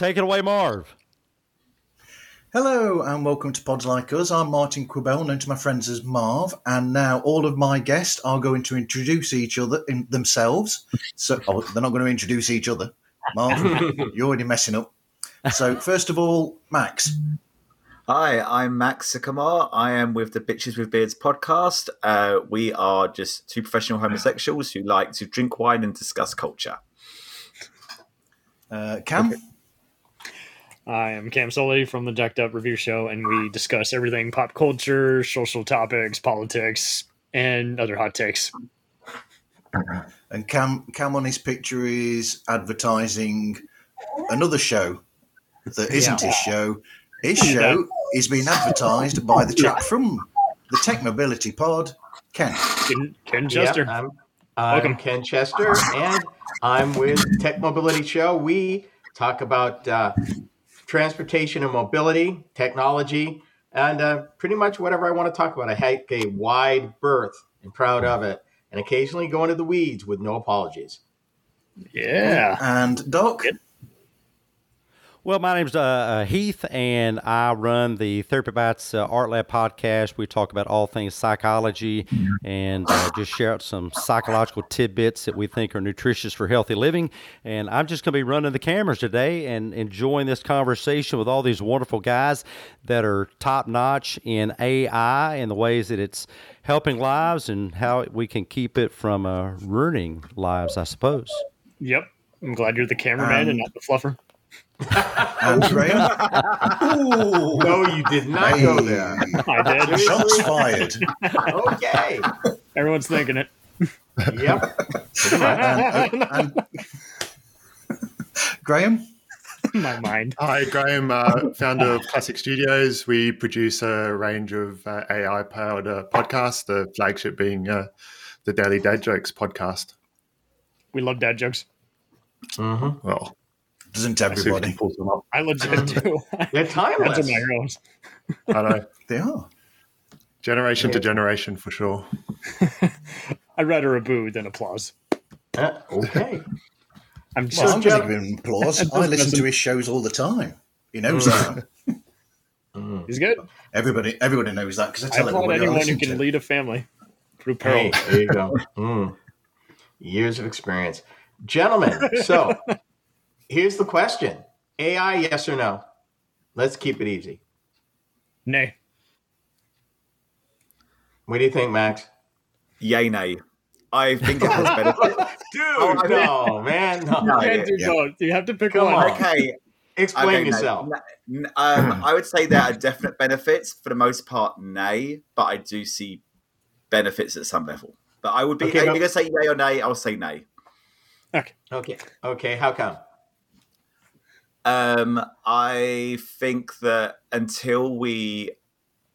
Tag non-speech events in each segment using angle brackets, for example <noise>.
Take it away, Marv. Hello and welcome to Pods Like Us. I'm Martin Quibell, known to my friends as Marv, and now all of my guests are going to introduce each other in themselves. So oh, they're not going to introduce each other. Marv, <laughs> you're already messing up. So first of all, Max. Hi, I'm Max Sycamore. I am with the Bitches with Beards podcast. Uh, we are just two professional homosexuals who like to drink wine and discuss culture. Uh, Cam. I am Cam Soley from the Jacked Up Review Show, and we discuss everything pop culture, social topics, politics, and other hot takes. <clears throat> And Cam, Cam on his picture is advertising another show that isn't his show. His show is being advertised by the chap from the Tech Mobility Pod, Ken. Ken, Ken Chester. Yep, I'm, I'm Welcome. Ken Chester, and I'm with Tech Mobility Show. We talk about uh, transportation and mobility, technology, and uh, pretty much whatever I want to talk about. I take a wide berth and proud of it, and occasionally go into the weeds with no apologies. Yeah. And Doc. Well, my name's uh, uh, Heath, and I run the Therapy Bites uh, Art Lab podcast. We talk about all things psychology and uh, just share out some psychological tidbits that we think are nutritious for healthy living. And I'm just going to be running the cameras today and enjoying this conversation with all these wonderful guys that are top notch in AI and the ways that it's helping lives and how we can keep it from uh, ruining lives, I suppose. Yep. I'm glad you're the cameraman and not the fluffer. And Graeme. Ooh. No, you did not go Hey. there. I did. Shots fired. Okay. Everyone's thinking it. Yep. And, and- Graeme. My mind. Hi, Graeme, uh, founder of Klassic Studios. We produce a range of uh, AI powered uh, podcasts, the flagship being uh, the Daily Dad Jokes podcast. We love dad jokes. Mm-hmm. Well, Doesn't I see if we everybody? can pull some up. I legit do. <laughs> They're timeless. are my heroes. I know. <laughs> They are. Generation to generation for sure. <laughs> I'd rather a boo than applause. Uh, okay. I'm Well, just I'm going to give him applause. I listen to his shows all the time. He knows that. Mm. he's good. Everybody, everybody knows that because I I tell applaud everybody I anyone who can to. lead a family through peril. Hey, there you go. Mm. Years of experience. Gentlemen, so here's the question AI, yes or no? Let's keep it easy. Nay. What do you think, Max? Yay, nay. I think it has benefit. <laughs> Dude, Oh, I no, man. No. No, You can't do yeah. both. You have to pick Come one. on. okay, Explain okay, yourself. N- n- um, <clears throat> I would say there are definite benefits. For the most part, nay, but I do see benefits at some level. But I would be, Okay, if but- you're going to say yay or nay, I'll say nay. Okay. Okay. Okay. How come? Um, I think that until we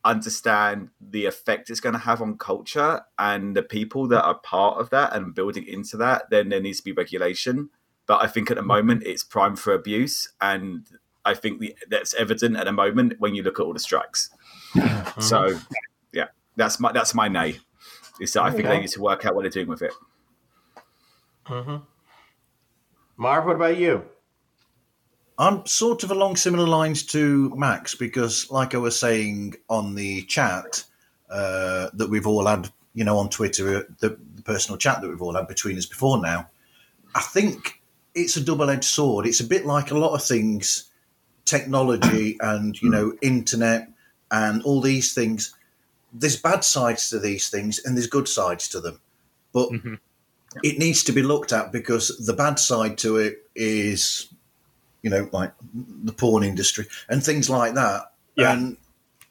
understand the effect it's going to have on culture and the people that are part of that and building into that, then there needs to be regulation. But I think at the moment it's prime for abuse, and I think the, that's evident at the moment when you look at all the strikes. So, yeah, that's my that's my nay. Is that I think they need to work out what they're doing with it. Mm-hmm. Marv, what about you? I'm sort of along similar lines to Max because, like I was saying on the chat uh, that we've all had, you know, on Twitter, uh, the, the personal chat that we've all had between us before now, I think it's a double edged sword. It's a bit like a lot of things, technology and, you know, internet and all these things. There's bad sides to these things and there's good sides to them. But Mhm. it needs to be looked at because the bad side to it is you know, like the porn industry and things like that. Yeah. And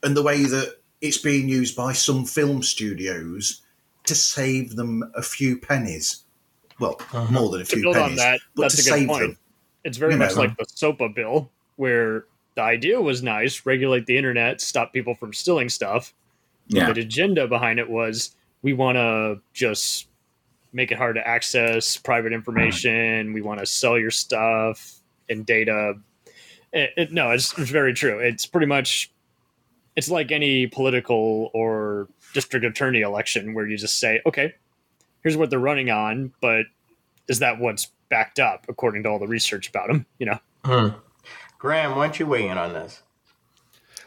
and the way that it's being used by some film studios to save them a few pennies. Well, Uh-huh. more than a To few build pennies. on that, but that's to a good point. them. It's very you much know. like the SOPA bill, where the idea was nice regulate the internet, stop people from stealing stuff. Yeah. The agenda behind it was we want to just make it hard to access private information. We want to sell your stuff and data. It, it, no, it's, it's very true. It's pretty much it's like any political or district attorney election where you just say, okay, here's what they're running on, but is that what's backed up according to all the research about them? You know. Hmm. Graeme, why don't you weigh in on this?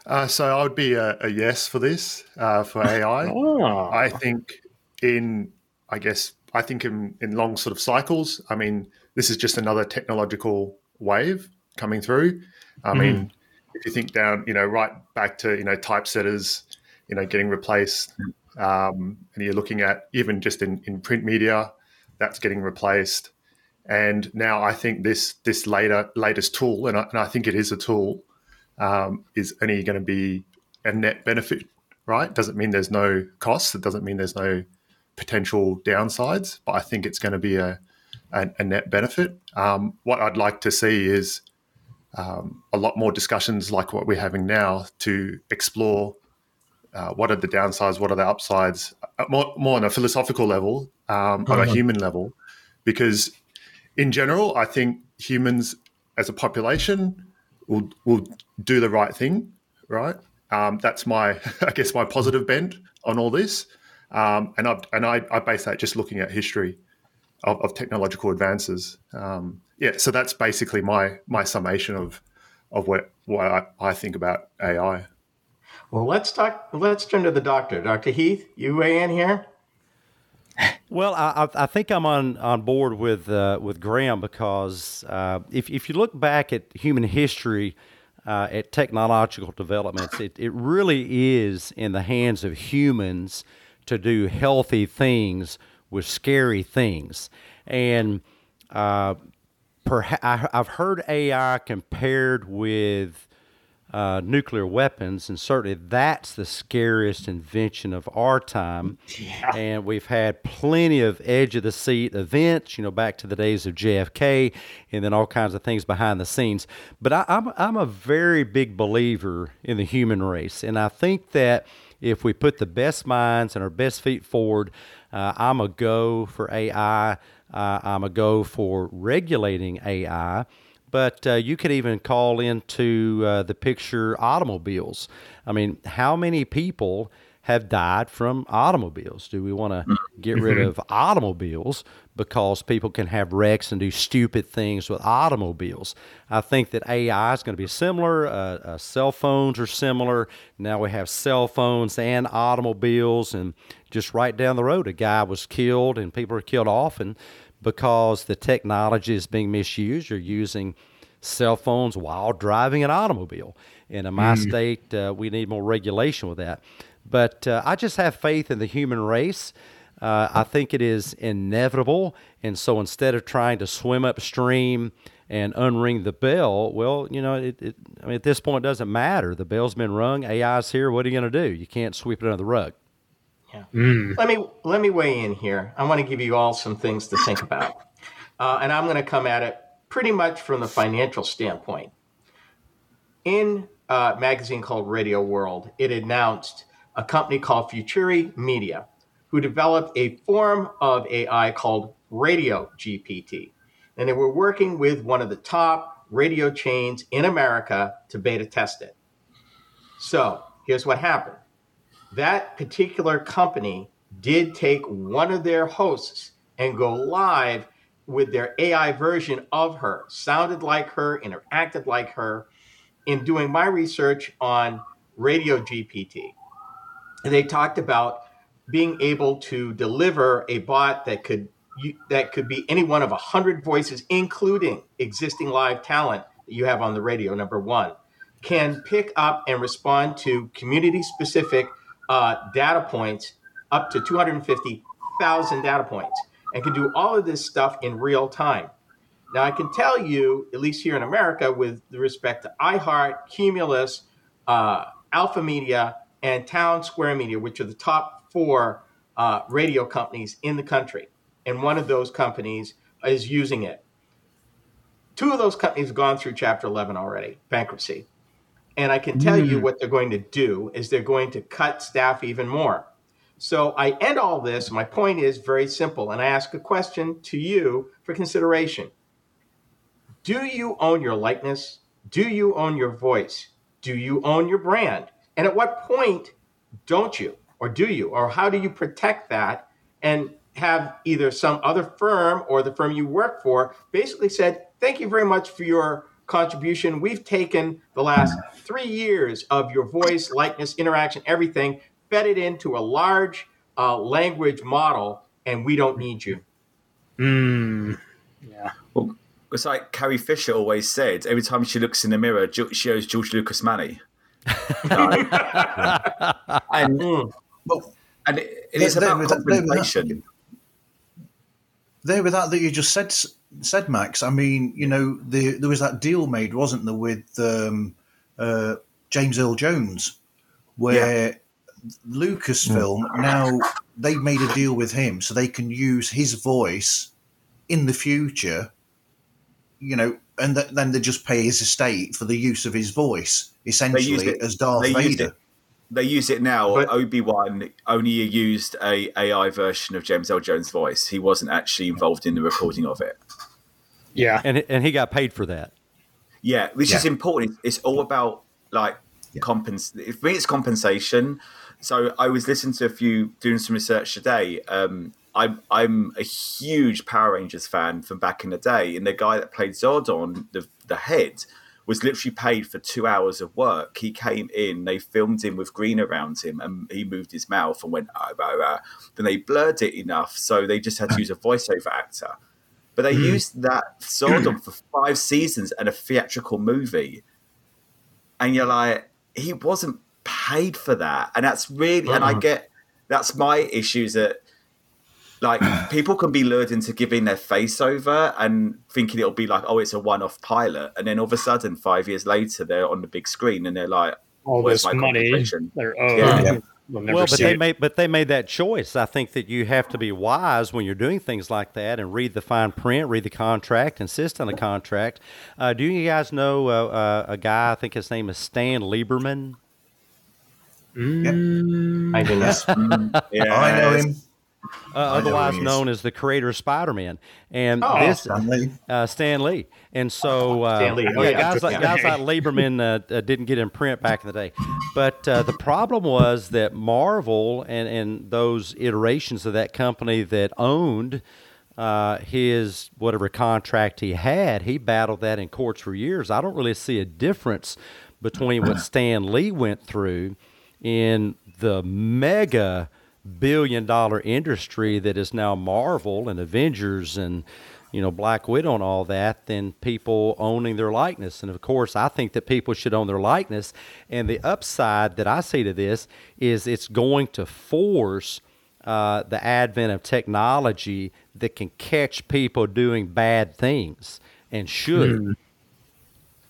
Uh, so I would be a, a yes for this uh, for <laughs> AI. Oh. I think in, I guess, I think in, in long sort of cycles. I mean, this is just another technological wave coming through. I mean, if you think down, you know, right back to you know typesetters, you know, getting replaced, um, and you're looking at even just in, in print media, that's getting replaced. And now I think this this later latest tool, and I, and I think it is a tool, um, is only going to be a net benefit, right? Doesn't mean there's no costs. It doesn't mean there's no potential downsides, but I think it's going to be a, a, a net benefit. Um, what I'd like to see is um, a lot more discussions like what we're having now to explore uh, what are the downsides, what are the upsides, uh, more, more on a philosophical level, um, on a human level, because in general, I think humans as a population will will do the right thing, right? Um, that's my, <laughs> I guess, my positive bent on all this, um, and I and I, I base that just looking at history of, of technological advances. Um, yeah, so that's basically my my summation of of what what I, I think about AI. Well, let's talk. Let's turn to the doctor, Doctor Heath. You weigh in here. Well, I, I I think I'm on, on board with uh, with Graeme because uh, if if you look back at human history, uh, at technological developments, it, it really is in the hands of humans to do healthy things with scary things, and uh, perha- I, I've heard AI compared with uh, nuclear weapons, and certainly that's the scariest invention of our time. And we've had plenty of edge of the seat events, you know, back to the days of JFK, and then all kinds of things behind the scenes. But I, I'm I'm a very big believer in the human race, and I think that if we put the best minds and our best feet forward, uh, I'm a go for AI. Uh, I'm a go for regulating AI but uh, you could even call into uh, the picture automobiles. I mean, how many people have died from automobiles? Do we want to get rid of automobiles because people can have wrecks and do stupid things with automobiles? I think that AI is going to be similar. Uh, uh, cell phones are similar. Now we have cell phones and automobiles, and just right down the road, a guy was killed, and people are killed often because the technology is being misused. You're using cell phones while driving an automobile. And in my state, uh, we need more regulation with that. But uh, I just have faith in the human race. Uh, I think it is inevitable. And so instead of trying to swim upstream and unring the bell, well, you know, it, it, I mean, at this point, it doesn't matter. The bell's been rung, AI's here. What are you going to do? You can't sweep it under the rug. Let me let me weigh in here. I want to give you all some things to think about, uh, and I'm going to come at it pretty much from the financial standpoint. In a magazine called Radio World, it announced a company called Futuri Media, who developed a form of AI called Radio GPT, and they were working with one of the top radio chains in America to beta test it. So here's what happened that particular company did take one of their hosts and go live with their AI version of her, sounded like her, interacted like her, in doing my research on Radio GPT. They talked about being able to deliver a bot that could that could be any one of a hundred voices, including existing live talent that you have on the radio. Number one, can pick up and respond to community specific uh, data points up to 250,000 data points and can do all of this stuff in real time. Now, I can tell you, at least here in America, with respect to iHeart, Cumulus, uh, Alpha Media, and Town Square Media, which are the top four uh, radio companies in the country, and one of those companies is using it. Two of those companies have gone through Chapter 11 already, bankruptcy. And I can tell you what they're going to do is they're going to cut staff even more. So I end all this. My point is very simple, and I ask a question to you for consideration. Do you own your likeness? Do you own your voice? Do you own your brand? And at what point don't you? Or do you? Or how do you protect that and have either some other firm or the firm you work for basically said, thank you very much for your contribution. We've taken the last three years of your voice, likeness, interaction, everything, fed it into a large uh, language model, and we don't need you. Mm. Yeah. Well, it's like Carrie Fisher always said every time she looks in the mirror, she owes George Lucas money. <laughs> and Mm. Well, and it, it is about there- compensation. there with that that you just said said Max. I mean, you know, the, there was that deal made, wasn't there, with um, uh, James Earl Jones, where Lucasfilm now they made a deal with him so they can use his voice in the future. You know, and th- then they just pay his estate for the use of his voice, essentially as Darth Vader. It. They use it now. But- Obi Wan only used a AI version of James Earl Jones' voice. He wasn't actually involved in the recording of it. Yeah. and and he got paid for that. Yeah, which is important. It's all about like Yeah. compens. For me, it's compensation. So I was listening to a few, doing some research today. Um, I'm I'm a huge Power Rangers fan from back in the day, and the guy that played Zordon, the the head, was literally paid for two hours of work. He came in, they filmed him with green around him, and he moved his mouth and went ah, ah, ah. Then they blurred it enough, so they just had to use a voiceover actor. But they used that Zordon for five seasons and a theatrical movie, and you're like, he wasn't paid for that, and that's really, and I get that's my issues that like <clears throat> people can be lured into giving their face over and thinking it'll be like, oh, it's a one-off pilot, and then all of a sudden, five years later, they're on the big screen and they're like, All this my money they're owed. Yeah. Yeah. We'll well, but they it. made but they made that choice. I think that you have to be wise when you're doing things like that and read the fine print, read the contract, insist on the contract. Uh, do you guys know uh, uh, a guy? I think his name is Stan Lieberman. Mm, I do yeah, I know him. Uh, otherwise who he is. known as the creator of Spider-Man. And Oh, this Stanley. uh, Stan Lee. And so <laughs> uh, Stan Lee. Oh, yeah, guys like guys like Lieberman uh, uh, didn't get in print back in the day. But uh, the problem was that Marvel and and those iterations of that company that owned. Uh, his whatever contract he had, he battled that in courts for years. I don't really see a difference between what Stan Lee went through in the mega billion dollar industry that is now Marvel and Avengers and you know Black Widow and all that than people owning their likeness. And of course, I think that people should own their likeness. And the upside that I see to this is it's going to force uh, the advent of technology that can catch people doing bad things and should.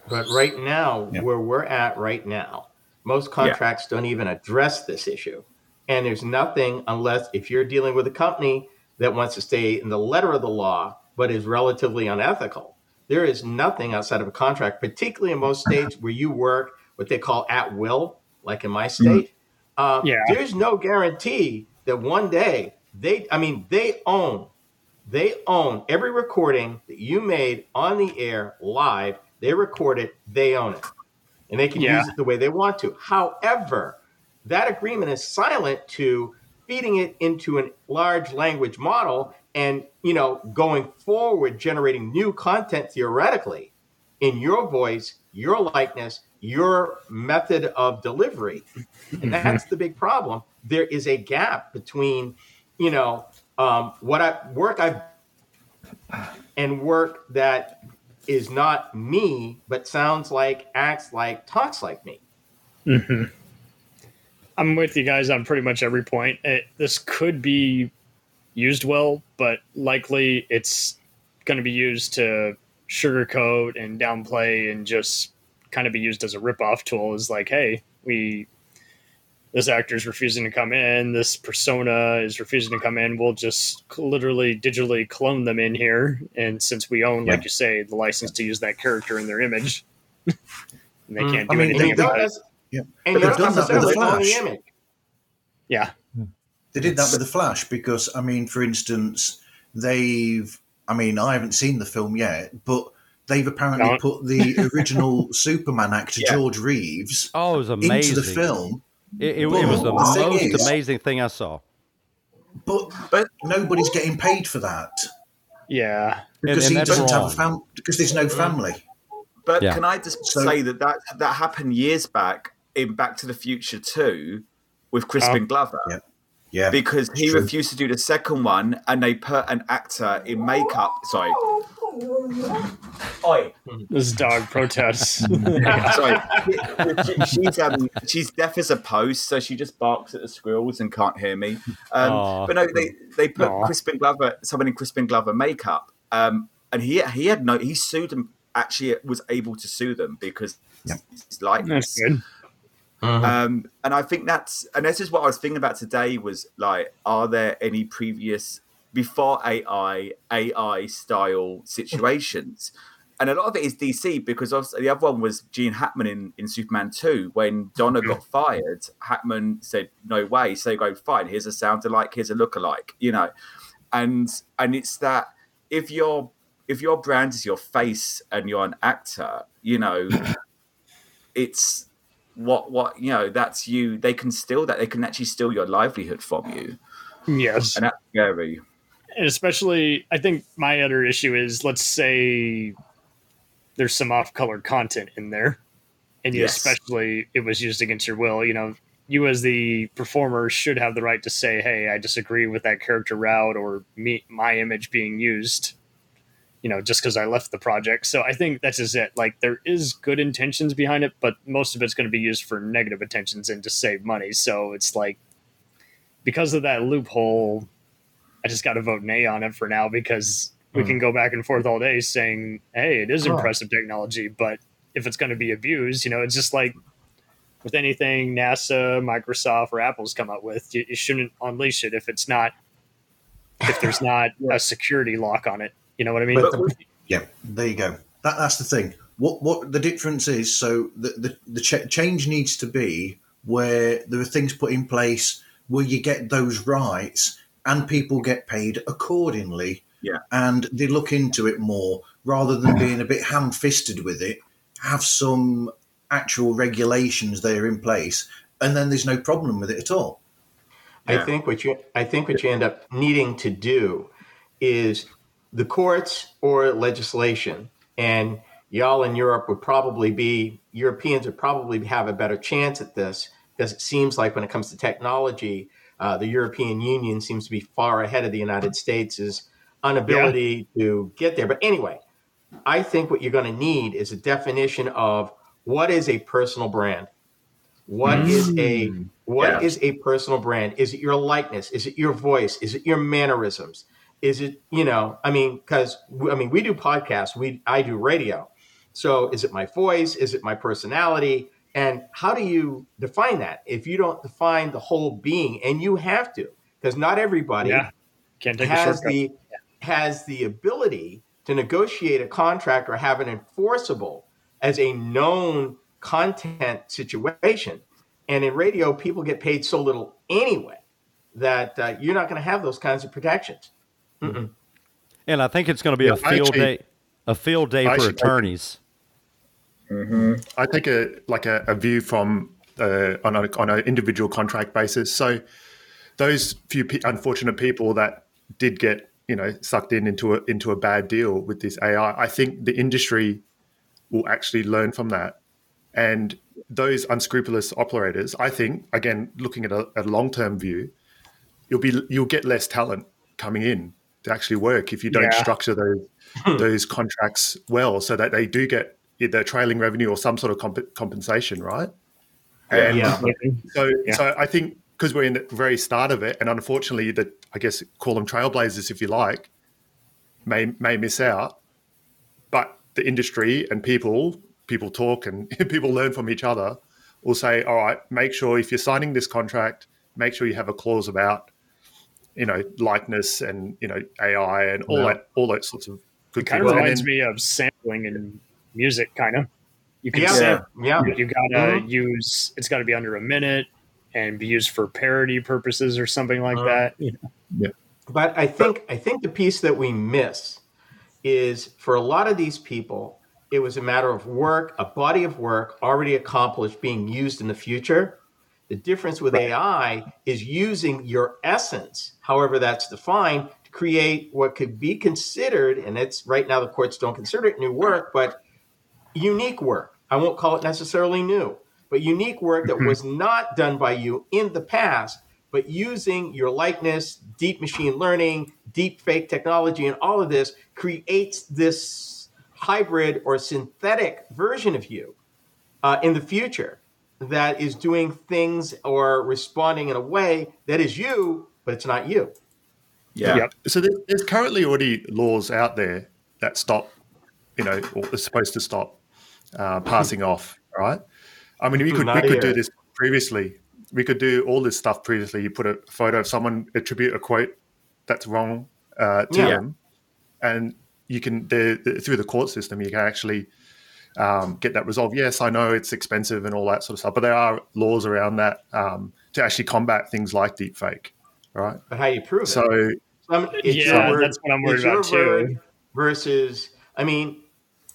But right now, Yeah. where we're at right now, most contracts don't even address this issue. And there's nothing unless if you're dealing with a company that wants to stay in the letter of the law, but is relatively unethical. There is nothing outside of a contract, particularly in most states where you work what they call at will, like in my state. Uh, Yeah. There's no guarantee that one day they, I mean, they own they own every recording that you made on the air live. They record it, they own it. And they can Yeah. use it the way they want to. However, that agreement is silent to feeding it into a large language model and, you know, going forward generating new content theoretically in your voice, your likeness, your method of delivery. And that's the big problem. There is a gap between, you know, um, what I work I've and work that is not me, but sounds like, acts like, talks like me. hmm I'm with you guys on pretty much every point. It, this could be used well, but likely it's going to be used to sugarcoat and downplay and just kind of be used as a rip-off tool. Is like, hey, we this actor is refusing to come in, this persona is refusing to come in. We'll just literally digitally clone them in here, and since we own, like you say, the license to use that character in their image, and <laughs> they Mm. can't I do mean, anything about it. Yeah. and But they've done that with the necessarily own the Flash. image. Yeah, They did that with the Flash because, I mean, for instance, they've. I mean, I haven't seen the film yet, but they've apparently No. put the original <laughs> Superman actor Yeah. George Reeves Oh, it was amazing. into the film, It, it, it was the the thing most is- amazing thing I saw. but But- nobody's getting paid for that yeah. because and he doesn't have a fam- because there's no mm. family. But Yeah. can I just So- say that, that that happened years back in Back to the Future 2 with Crispin Oh. Glover Yeah. Yeah, because he true. refused to do the second one and they put an actor in makeup. Sorry. Oi. This dog protests. <laughs> Sorry. She's, um, she's deaf as a post, so she just barks at the squirrels and can't hear me. Um, but no, they, they put Aw. Crispin Glover, someone in Crispin Glover makeup. Um, and he he had no, he sued them, actually was able to sue them because Yeah. his likeness. That's good. Um, and I think that's and this is what I was thinking about today was like, are there any previous before AI AI style situations? And a lot of it is DC because the other one was Gene Hackman in, in Superman 2. When Donner got fired, Hackman said, No way. So go, fine, here's a sound alike, here's a look alike, you know. And and it's that if your if your brand is your face and you're an actor, you know, <clears throat> it's what what you know that's you they can steal that they can actually steal your livelihood from you Yes. and that's scary and especially i think my other issue is let's say there's some off-color content in there and you Yes. especially it was used against your will you know you as the performer should have the right to say hey i disagree with that character route or me my image being used you know just because i left the project. So i think that's just it. Like there is good intentions behind it but most of it's going to be used for negative intentions and to save money. So it's like because of that loophole I just got to vote nay on it for now because we can hmm. go back and forth all day saying, "Hey, it is impressive technology," but if it's going to be abused, you know, it's just like with anything NASA, Microsoft, or Apple's come up with, you, you shouldn't unleash it if it's not if there's <laughs> not a security lock on it. You know what I mean? But but the- Yeah, there you go. That, that's the thing. What what the difference is? So the the, the ch- change needs to be where there are things put in place where you get those rights and people get paid accordingly. Yeah. and they look into it more rather than being a bit ham-fisted with it. Have some actual regulations there in place, and then there's no problem with it at all. I Yeah. think what you I think what you end up needing to do is the courts or legislation, and y'all in Europe would probably be Europeans would probably have a better chance at this because it seems like when it comes to technology, uh, the European Union seems to be far ahead of the United States' inability to get there. But anyway, I think what you're going to need is a definition of what is a personal brand. What is a what Yeah. is a personal brand? Is it your likeness? Is it your voice? Is it your mannerisms? Is it you know? I mean, because I mean, we do podcasts. We I do radio. So is it my voice? Is it my personality? And how do you define that if you don't define the whole being? And you have to, because not everybody yeah, has the has the ability to negotiate a contract or have an enforceable as a known content situation. And in radio, people get paid so little anyway that uh, you're not going to have those kinds of protections. Mm-mm. And I think it's going to be Yeah, a I field actually- day, a field day I for actually- attorneys. I take a like a, a view from uh, on a, on an individual contract basis. So those few pe- unfortunate people that did get you know sucked in into a into a bad deal with this AI, I think the industry will actually learn from that. And those unscrupulous operators, I think, again, looking at a, a long term view, you'll be you'll get less talent coming in to actually work if you don't Yeah. structure those hmm. those contracts well, so that they do get either trailing revenue or some sort of comp- compensation, right? And Yeah. so, Yeah. so I think because we're in the very start of it, and unfortunately, the I guess call them trailblazers if you like, may may miss out. But the industry and people, people talk and <laughs> people learn from each other. Will say, all right, make sure if you're signing this contract, make sure you have a clause about, you know, likeness and you know AI and all Yeah. that, all those sorts of good Kind things. of reminds then- me of sampling and music, kind of. You can Yeah. say Yeah. you gotta Mhm. use it's got to be under a minute and be used for parody purposes or something like Uh, that. You know? But I think I think the piece that we miss is for a lot of these people, it was a matter of work, a body of work already accomplished being used in the future. The difference with AI is using your essence, however that's defined, to create what could be considered, and it's right now the courts don't consider it new work, but unique work. I won't call it necessarily new, but unique work that was not done by you in the past, but using your likeness, deep machine learning, deep fake technology, and all of this creates this hybrid or synthetic version of you uh, in the future that is doing things or responding in a way that is you, but it's not you. Yeah. Yep. So there- there's currently already laws out there that stop, you know, or are supposed to stop uh, passing off, right? I mean, we could we Not could do this previously. We could do all this stuff previously. You put a photo of someone, attribute a quote that's wrong uh, to Yeah. them, and you can the, the, through the court system you can actually um, get that resolved. Yes, I know it's expensive and all that sort of stuff, but there are laws around that um, to actually combat things like deepfake, right? But how you prove it? So Some, it's Yeah, word- that's what I'm worried about, too. Versus, I mean,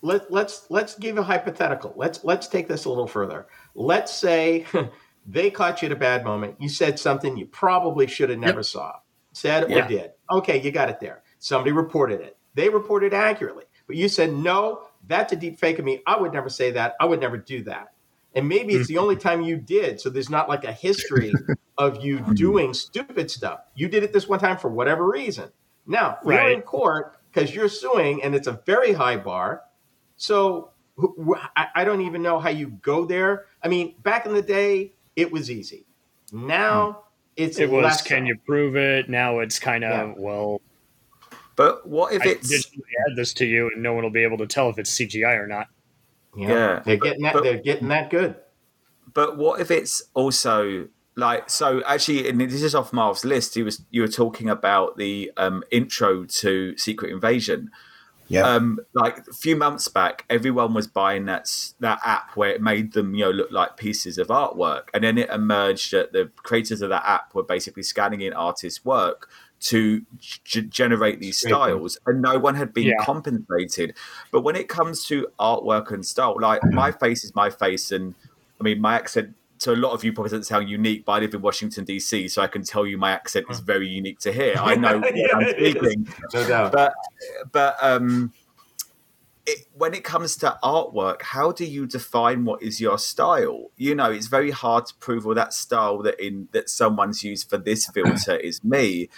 let, let's let's give a hypothetical. Let's let's take this a little further. Let's say <laughs> they caught you at a bad moment. You said something you probably should have never saw, said Yeah. or did. Okay, you got it there. Somebody reported it. They reported accurately, but you said no. That's a deep fake of me. I would never say that. I would never do that. And maybe it's the only time you did. So there's not like a history <laughs> of you hmm. doing stupid stuff. You did it this one time for whatever reason. Now you're Right. in court because you're suing, and it's a very high bar. So I I don't even know how you go there. I mean, back in the day, it was easy. Now hmm. it's It was can you prove it? Now it's kind of Yeah. well, But what if I it's digitally add this to you, and no one will be able to tell if it's CGI or not. Yeah, Yeah. they're getting that. But- they're getting that good. But what if it's also like so? Actually, and this is off Marv's list. He was you were talking about the um, intro to Secret Invasion. Yeah. Um, like a few months back, everyone was buying that that app where it made them you know look like pieces of artwork, and then it emerged that the creators of that app were basically scanning in artists' work to g- generate these styles, and no one had been Yeah. compensated. But when it comes to artwork and style, like my face is my face, and I mean my accent to a lot of you probably doesn't sound unique, but I live in Washington DC, so I can tell you my accent is very unique to here. <laughs> I know what Yeah, I'm speaking, No doubt. but but um, it, when it comes to artwork, how do you define what is your style? You know, it's very hard to prove well that style that in that someone's used for this <clears throat> filter is me.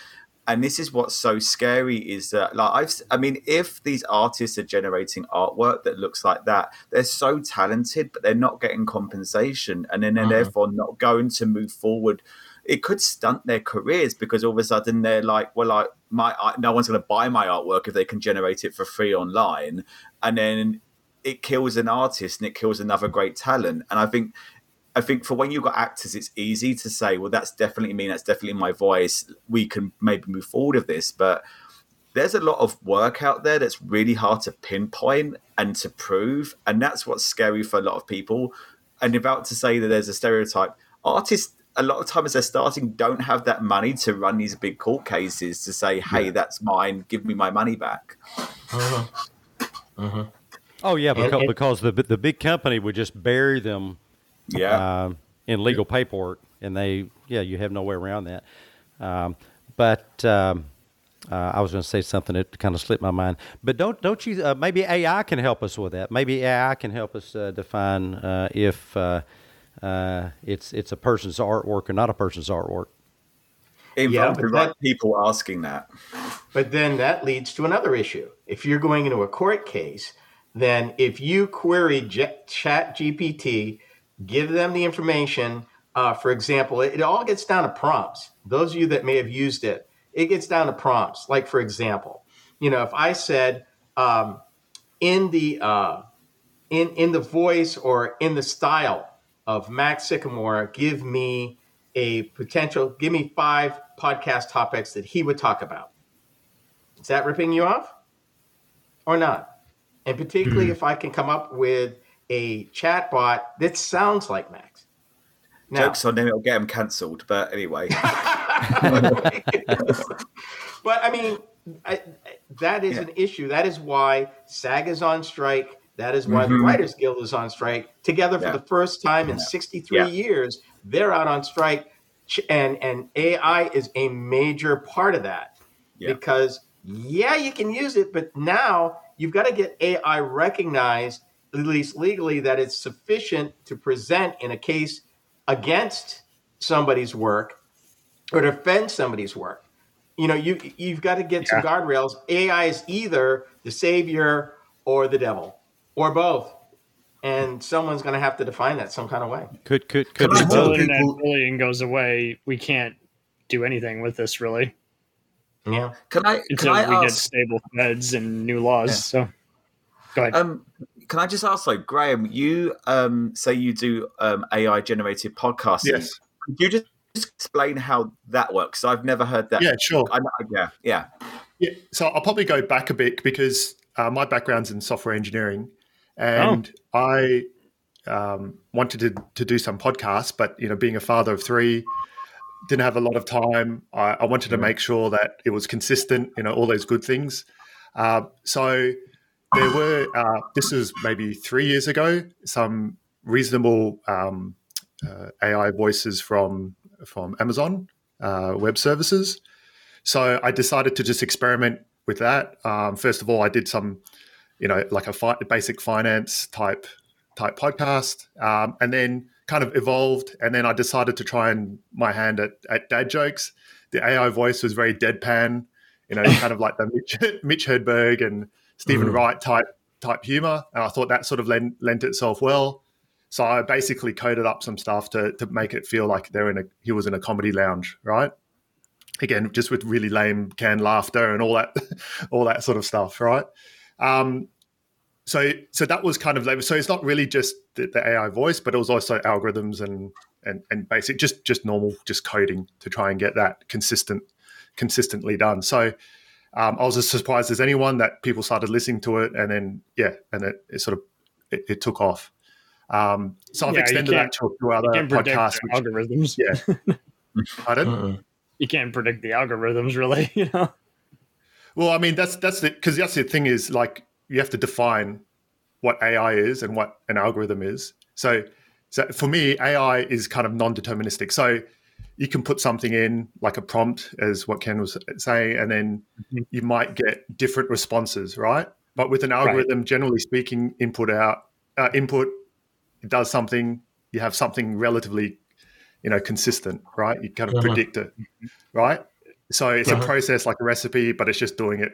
And this is what's so scary is that like I've I mean if these artists are generating artwork that looks like that they're so talented but they're not getting compensation and then they're Mhm. therefore not going to move forward it could stunt their careers because all of a sudden they're like, well, like my I, no one's going to buy my artwork if they can generate it for free online, and then it kills an artist and it kills another great talent. And I think, I think for when you've got actors, it's easy to say, well, that's definitely me, that's definitely my voice. We can maybe move forward with this, but there's a lot of work out there that's really hard to pinpoint and to prove, and that's what's scary for a lot of people. And about to say that there's a stereotype, artists a lot of times they're starting don't have that money to run these big court cases to say, hey, that's mine, give me my money back. Uh huh. Oh yeah, And- because and- because the the big company would just bury them Yeah. um, in legal paperwork, and they yeah, you have no way around that. Um, but um, uh, I was going to say something that kind of slipped my mind. But don't don't you? Uh, maybe AI can help us with that. Maybe AI can help us uh, define uh, if uh, uh, it's it's a person's artwork or not a person's artwork. Involve but the that- people asking that. But then that leads to another issue. If you're going into a court case, then if you query J- Chat GPT, give them the information. Uh, for example, it, it all gets down to prompts. Those of you that may have used it, it gets down to prompts. Like for example, you know, if I said um, in the uh, in in the voice or in the style of Max Sycamore, give me a potential, give me five podcast topics that he would talk about. Is that ripping you off or not? And particularly if I can come up with a chatbot that sounds like Max. Now, Jokes on him, it'll get him cancelled. But anyway, <laughs> but I mean, I, that is Yeah. an issue. That is why SAG is on strike. That is why the Mhm. Writers Guild is on strike. Together for Yeah. the first time in Yeah. 63 Yeah. years, they're out on strike. And, and AI is a major part of that because, yeah, you can use it, but now you've got to get AI recognized, at least legally, that it's sufficient to present in a case against somebody's work or defend somebody's work. You know, you you've got to get some guardrails. AI is either the savior or the devil, or both, and someone's going to have to define that some kind of way. Could could could Can be Until tell both. internet people- bullying goes away, we can't do anything with this really Yeah, can I can until I we get stable feds and new laws. Yeah. So, go ahead. Um, can I just ask, like Graeme, you um say you do um AI generated podcasting. Yes. Could you just explain how that works? I've never heard that. Yeah, sure. I yeah, yeah, Yeah, so I'll probably go back a bit because uh, my background's in software engineering, and I um, wanted to, to do some podcasts, but you know, being a father of three, didn't have a lot of time. I, I wanted to make sure that it was consistent, you know, all those good things. Uh, so there were. Uh, this was maybe three years ago. Some reasonable um, uh, AI voices from from Amazon uh, Web Services. So I decided to just experiment with that. Um, first of all, I did some, you know, like a fi- basic finance type type podcast, um, and then kind of evolved. And then I decided to try and my hand at, at dad jokes. The AI voice was very deadpan, you know, kind of like the Mitch, <laughs> Mitch Hedberg and Steven Mhm. Wright type type humor. And I thought that sort of lent, lent itself well. So I basically coded up some stuff to to make it feel like they're in a he was in a comedy lounge, right? Again, just with really lame canned laughter and all that, <laughs> all that sort of stuff, right? Um, so so that was kind of so it's not really just the, the AI voice, but it was also algorithms and and and basic just just normal just coding to try and get that consistent consistently done. So um, I was as surprised as anyone that people started listening to it, and then yeah, and it, it sort of it, it took off. Um, so I've Yeah, extended that to a few other you can't podcasts. Which, algorithms. yeah. <laughs> Pardon? Mm-mm. You can't predict the algorithms, really. <laughs> You know. Well, I mean that's that's the because that's the thing is like you have to define what AI is and what an algorithm is. So, so for me, AI is kind of non-deterministic. So you can put something in like a prompt, as what Ken was saying, and then Mhm. you might get different responses, right? But with an algorithm, generally speaking, input out uh, input it does something. You have something relatively, you know, consistent, right? You kind of Mhm. predict it, right? So it's Uh-huh. a process like a recipe, but it's just doing it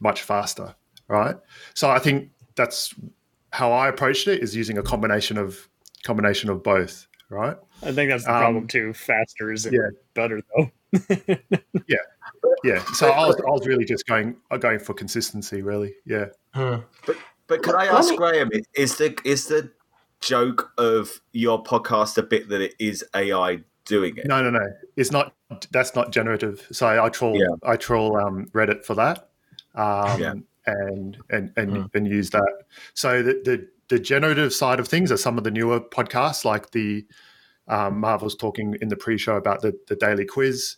much faster, right? So I think that's how I approached it is using a combination of combination of both, right? I think that's the Um, problem too. Faster isn't yeah. better though. <laughs> Yeah. Yeah. So I was, I was really just going uh, going for consistency, really. Yeah. Hmm. But can I ask Graeme? Is the is the joke of your podcast a bit that it is AI doing it? No, no, no. It's not. That's not generative. So I troll. Yeah. I troll um, Reddit for that, um, Yeah. and and and, Mm. and use that. So the, the the generative side of things are some of the newer podcasts, like the um, Marv was talking in the pre-show about the the daily quiz.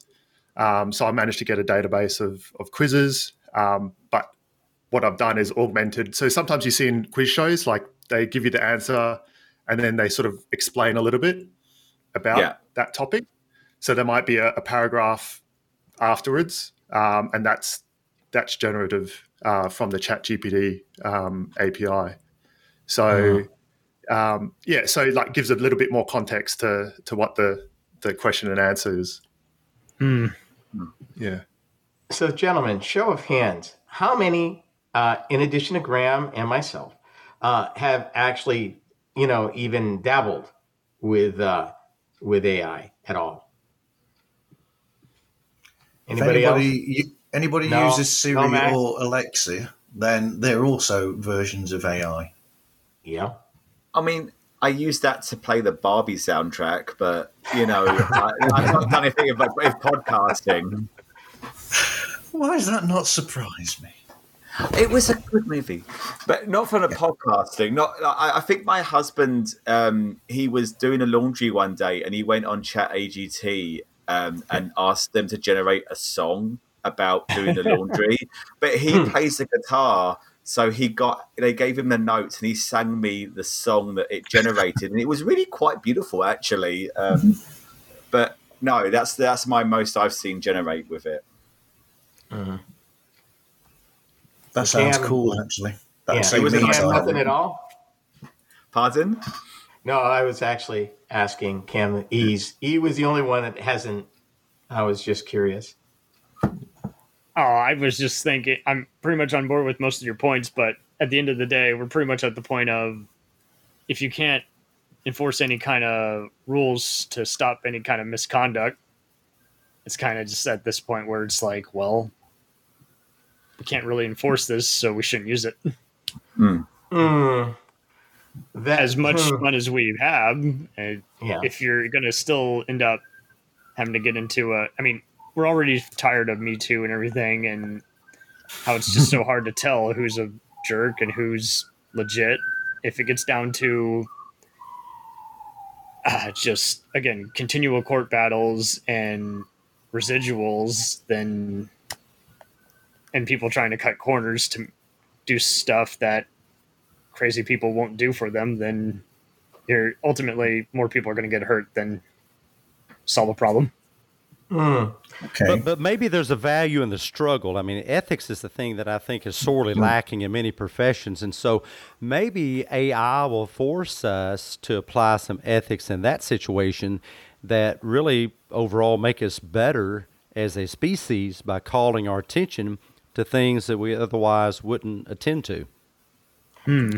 Um, so I managed to get a database of of quizzes, um, but what I've done is augmented. So sometimes you see in quiz shows, like they give you the answer, and then they sort of explain a little bit about Yeah. that topic. So there might be a, a paragraph afterwards, um, and that's that's generative uh, from the Chat GPT um, API. So um, yeah, so like gives a little bit more context to to what the the question and answer is. Hmm. Yeah. So, gentlemen, show of hands, how many, uh, in addition to Graeme and myself, uh, have actually, you know, even dabbled with uh, with AI at all? If Anybody else? anybody, you- anybody No, uses Siri no, or Alexa, then they're also versions of AI. Yeah. I mean, I use that to play the Barbie soundtrack, but you know, I, I've not done anything about with podcasting. Why does that not surprise me? It was a good movie, but not from a podcasting. Not, I, I think my husband, um, he was doing a laundry one day, and he went on Chat AGT um, and asked them to generate a song about doing the <laughs> laundry. but he plays the guitar, so he got. They gave him the notes, and he sang me the song that it generated, and it was really quite beautiful, actually. Um, <laughs> but no, that's that's my most I've seen generate with it. That sounds Cam- cool, actually. That Yeah, would save was me an You have time. nothing at all. Pardon? No, I was actually asking Cam E's. E was the only one that hasn't. I was just curious. Oh, I was just thinking. I'm pretty much on board with most of your points, but at the end of the day, we're pretty much at the point of if you can't enforce any kind of rules to stop any kind of misconduct, it's kind of just at this point where it's like, well, we can't really enforce this, so we shouldn't use it. Mm, that As much hmm, fun as we have, and yeah. if you're going to still end up having to get into a i mean we're already tired of me too and everything and how it's just so <laughs> hard to tell who's a jerk and who's legit if it gets down to uh, just again continual court battles and residuals then and people trying to cut corners to do stuff that crazy people won't do for them then you're ultimately more people are going to get hurt than solve a problem. Mm, Okay. But, but maybe there's a value in the struggle. I mean, ethics is the thing that I think is sorely lacking in many professions. And so maybe AI will force us to apply some ethics in that situation that really overall make us better as a species by calling our attention to things that we otherwise wouldn't attend to. Hmm.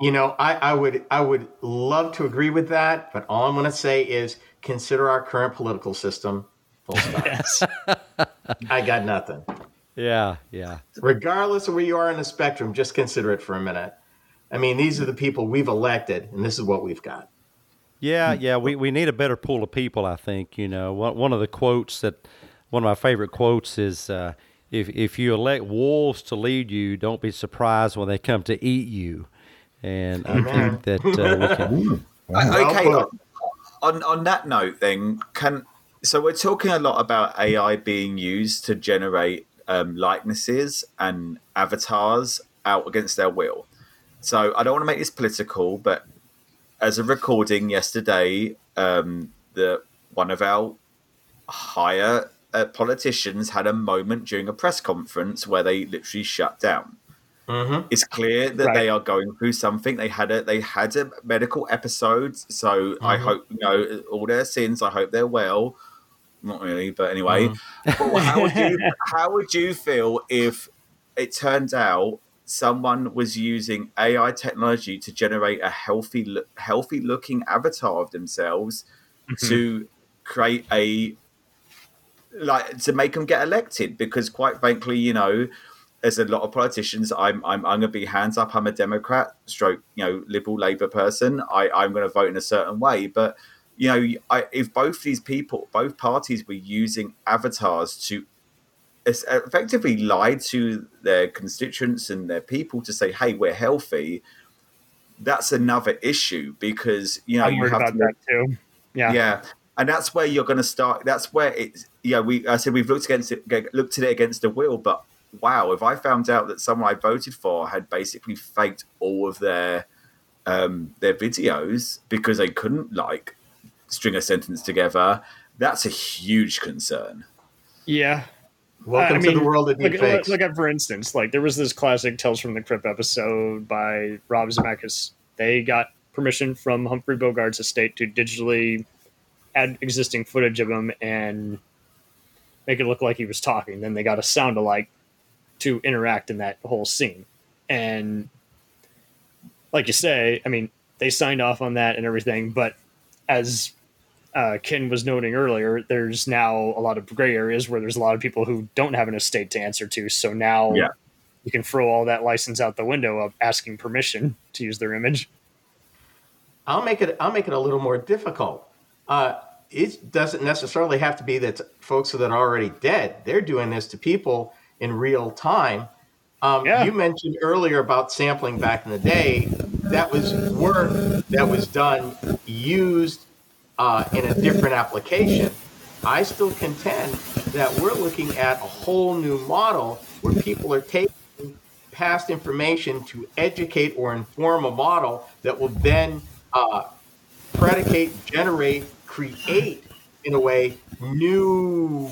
you know, I, I would I would love to agree with that, but all I'm going to say is consider our current political system. Full stop. <laughs> Yes. I got nothing. Yeah, yeah. Regardless of where you are in the spectrum, just consider it for a minute. I mean, these are the people we've elected, and this is what we've got. Yeah, yeah, we, we need a better pool of people. I think you know one one of the quotes that one of my favorite quotes is uh, if if you elect wolves to lead you, don't be surprised when they come to eat you. And I think that uh, we can, <laughs> Well okay. put. On on that note, then can so we're talking a lot about AI being used to generate um, likenesses and avatars out against their will. So I don't want to make this political, but as a recording yesterday, um, the one of our higher uh, politicians had a moment during a press conference where they literally shut down. Mhm. It's clear that Right. they are going through something. They had a they had a medical episode, so I hope you know all their sins. I hope they're well. Not really, but anyway. Mm. But how would you <laughs> how would you feel if it turned out someone was using AI technology to generate a healthy healthy looking avatar of themselves mm-hmm. to create a like to make them get elected? Because quite frankly you know there's a lot of politicians i'm i'm, I'm going to be hands up. I'm a democrat stroke you know liberal labor person. I i'm going to vote in a certain way but you know I, if both these people both parties were using avatars to effectively lie to their constituents and their people to say hey we're healthy that's another issue because you know you have to that too. Yeah. yeah, and that's where you're going to start. That's where it's yeah. We I said we've looked against it, looked at it against the will, but wow, if I found out that someone I voted for had basically faked all of their um, their videos because they couldn't like string a sentence together, that's a huge concern. Yeah. Welcome I to the world of Look, deepfakes. look, look at, for instance, like there was this classic Tales from the Crypt episode by Rob Zemeckis. They got permission from Humphrey Bogart's estate to digitally add existing footage of him and make it look like he was talking. Then they got a sound alike to interact in that whole scene. And like you say, I mean, they signed off on that and everything, but as uh, Ken was noting earlier, there's now a lot of gray areas where there's a lot of people who don't have an estate to answer to. So now Yeah. you can throw all that license out the window of asking permission to use their image. I'll make it. I'll make it a little more difficult. Uh, it doesn't necessarily have to be that folks that are already dead. They're doing this to people in real time. Um, Yeah. You mentioned earlier about sampling back in the day. That was work that was done, used uh, in a different application. I still contend that we're looking at a whole new model where people are taking past information to educate or inform a model that will then uh, predicate, generate, create in a way new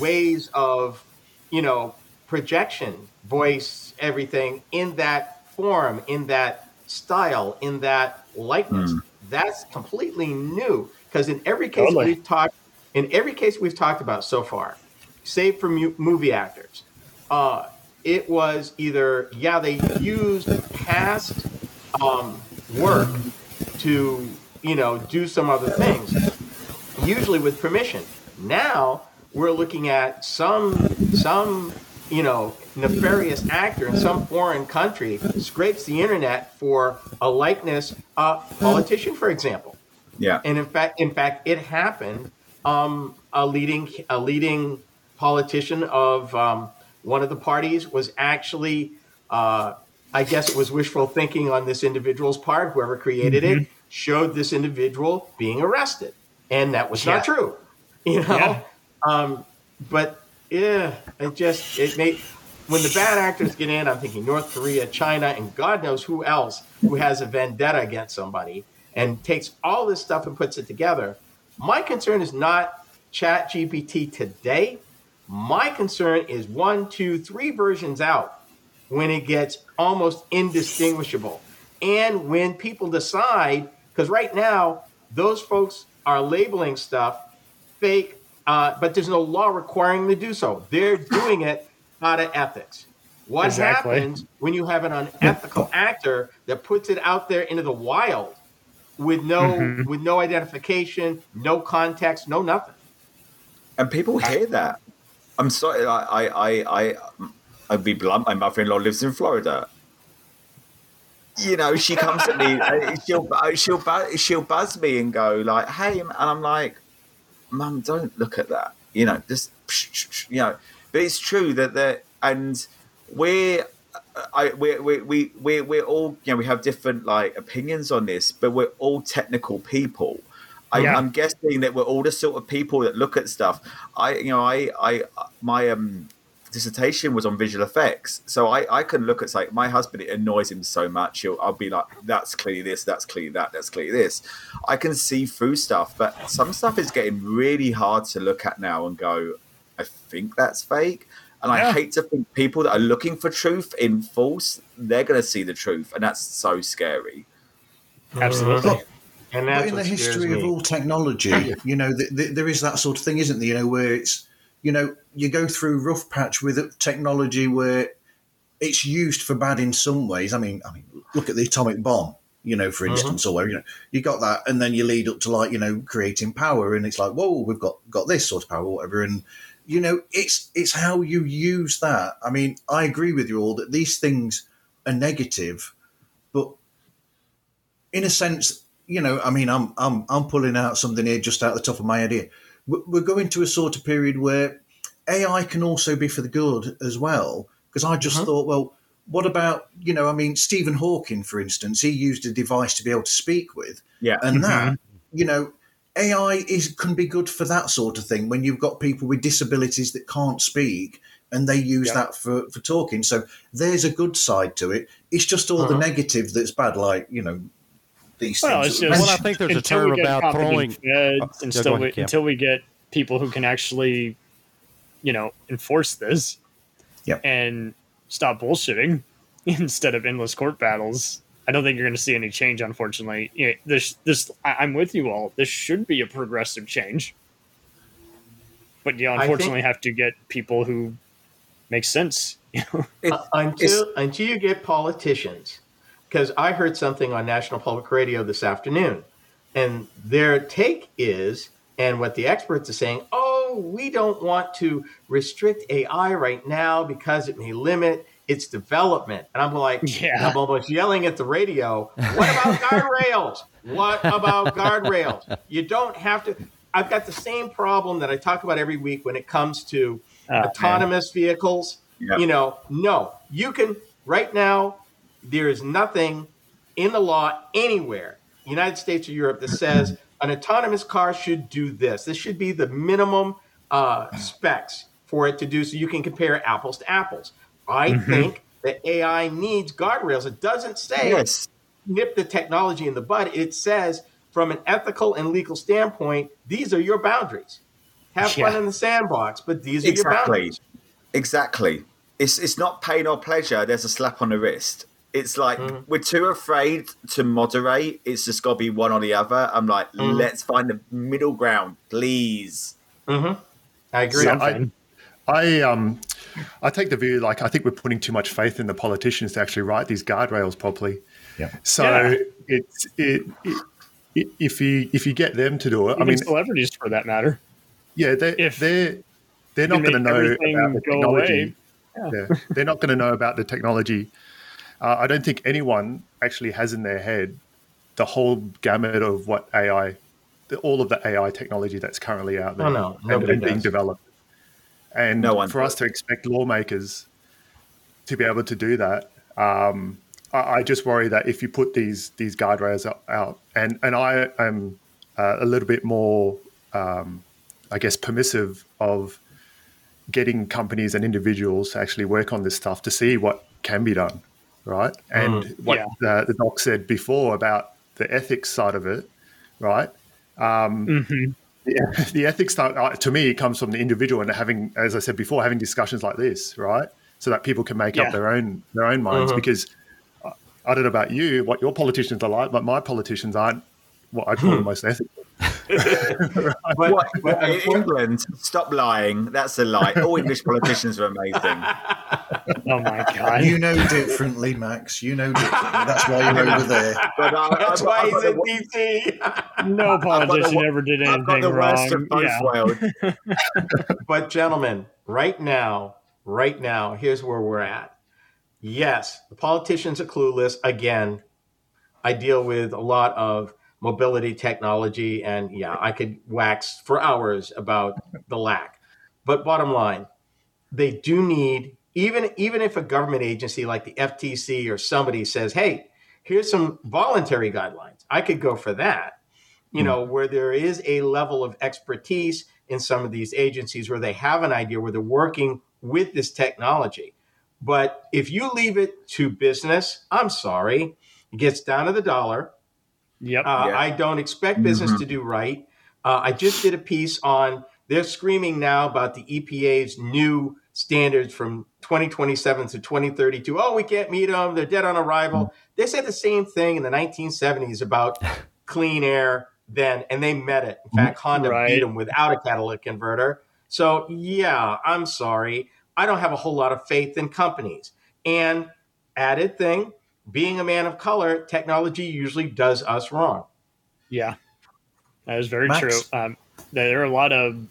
ways of, you know, projection, voice, everything in that form, in that style, in that likeness. That's completely new because in every case Totally. we've talked, in every case we've talked about so far, save for mu- movie actors, uh, it was either yeah they used past um, work to you know do some other things usually with permission now we're looking at some some you know nefarious actor in some foreign country scrapes the internet for a likeness a politician for example Yeah. and in fact, in fact, it happened. Um, a leading a leading politician of um, one of the parties was actually, uh, I guess, it was wishful thinking on this individual's part. Whoever created it showed this individual being arrested, and that was Yeah. not true. You know, Yeah. um, but yeah, it just it made when the bad actors get in. I'm thinking North Korea, China, and God knows who else who has a vendetta against somebody and takes all this stuff and puts it together. My concern is not Chat GPT today. My concern is one, two, three versions out when it gets almost indistinguishable. And when people decide, because right now, those folks are labeling stuff fake, uh, but there's no law requiring them to do so. They're doing it out of ethics. What Exactly. happens when you have an unethical actor that puts it out there into the wild with no Mhm. with no identification, no context, no nothing? and people hear that. I'm sorry. I, I, I, I I'd be blunt. My mother-in-law lives in Florida. You know, she comes at me. <laughs> uh, She'll, uh, she'll, bu- she'll buzz me and go like, "Hey," and I'm like, "Mum, don't look at that." You know, just you know. But it's true that that, and we're. I, we we we we we're all you know we have different like opinions on this, but we're all technical people. I, Yeah. I'm guessing that we're all the sort of people that look at stuff. I, you know, I, I, my um, dissertation was on visual effects, so I, I can look at like my husband. It annoys him so much. He'll, I'll be like, "That's clearly this. That's clearly that. That's clearly this." I can see through stuff, but some stuff is getting really hard to look at now and go, "I think that's fake." And I hate to think people that are looking for truth in false, they're going to see the truth, and that's so scary. Absolutely. But- And But in the what scares history of all technology, <coughs> you know, th- th- there is that sort of thing, isn't there? You know, where it's, you know, you go through rough patch with a technology where it's used for bad in some ways. I mean, I mean, look at the atomic bomb, you know, for mm-hmm. instance, or where you know you got that, and then you lead up to like you know creating power, and it's like, whoa, we've got got this sort of power, or whatever, and you know, it's it's how you use that. I mean, I agree with you all that these things are negative, but in a sense, you know, I mean, I'm I'm I'm pulling out something here just out the top of my head here. We're going to a sort of period where AI can also be for the good as well. Because I just Mhm. thought, well, what about you know? I mean, Stephen Hawking, for instance, he used a device to be able to speak with, Yeah. and that you know. AI is can be good for that sort of thing when you've got people with disabilities that can't speak and they use Yeah. that for, for talking. So there's a good side to it. It's just all the Uh-huh. negative that's bad, like you know these Well, things. it's just- Well, I think there's a until term about competent throwing. feds, Oh, yeah, until, we, ahead, until we get people who can actually, you know, enforce this Yep. and stop bullshitting <laughs> instead of endless court battles. I don't think you're going to see any change, unfortunately. You know, this, this, I, I'm with you all. This should be a progressive change, but you think- unfortunately have to get people who make sense. <laughs> You know, It- Uh, until until you get politicians, because I heard something on National Public Radio this afternoon, and their take is, and what the experts are saying, oh, we don't want to restrict AI right now because it may limit its development. And I'm like, Yeah. I'm almost yelling at the radio. What about <laughs> guardrails? What about guardrails? You don't have to. I've got the same problem that I talk about every week when it comes to Oh, man. autonomous vehicles. Yeah. You know, no, you can right now. There is nothing in the law anywhere, United States or Europe, that says an autonomous car should do this. This should be the minimum uh, specs for it to do, so you can compare apples to apples. I Mhm. think that AI needs guardrails. It doesn't say Yes. nip the technology in the bud. It says, from an ethical and legal standpoint, these are your boundaries. Have fun in the sandbox, but these are your Exactly. boundaries. Exactly. It's it's not pain or pleasure. There's a slap on the wrist. It's like Mhm. we're too afraid to moderate. It's just got to be one or the other. I'm like, Mhm. let's find the middle ground, please. hmm I agree. Yeah, I- I um, I take the view like I think we're putting too much faith in the politicians to actually write these guardrails properly. Yeah. So Yeah. it's it, it, if you if you get them to do it, I mean, celebrities for that matter. yeah, they if they're they're not going to know about the technology. away, Yeah. they're not going to know about the technology. Uh, I don't think anyone actually has in their head the whole gamut of what AI, the, all of the AI technology that's currently out there Oh, no, and, and being developed. And No one for us to expect lawmakers to be able to do that, um, I, I just worry that if you put these these guardrails out, out and and I am uh, a little bit more, um, I guess, permissive of getting companies and individuals to actually work on this stuff to see what can be done, right? And what Yeah. the, the doc said before about the ethics side of it, right? Mhm. Yeah, <laughs> the ethics side, uh, to me, comes from the individual and having, as I said before, having discussions like this, right? So that people can make Yeah. up their own their own minds. Mhm. Because uh, I don't know about you, what your politicians are like, but my politicians aren't what I call the most ethical. But, What? but In England, stop lying. That's a lie. All English politicians are amazing. <laughs> Oh my god. You know differently, Max. You know differently. That's why you're over there. But I, that's I've, why I've he's in the, DC. <laughs> no I've got the politician ever did I've anything the worst wrong. of both Yeah. worlds. <laughs> but gentlemen, right now, right now, here's where we're at. Yes, the politicians are clueless. Again, I deal with a lot of mobility technology, and yeah, I could wax for hours about the lack. But bottom line, they do need even even if a government agency like the FTC or somebody says, "Hey, here's some voluntary guidelines," I could go for that. You hmm. know, where there is a level of expertise in some of these agencies where they have an idea where they're working with this technology. But if you leave it to business, I'm sorry, it gets down to the dollar. Yep. Uh, Yeah. I don't expect business Mhm. to do right. Uh, I just did a piece on, they're screaming now about the EPA's new standards from 2027 to 2032. Oh, we can't meet them. They're dead on arrival. They said the same thing in the 1970s about <laughs> clean air then, and they met it. In fact, Honda Right. beat them without a catalytic converter. So, yeah, I'm sorry. I don't have a whole lot of faith in companies. And added thing, being a man of color, technology usually does us wrong. yeah. That is very Max? true. Um, there are a lot of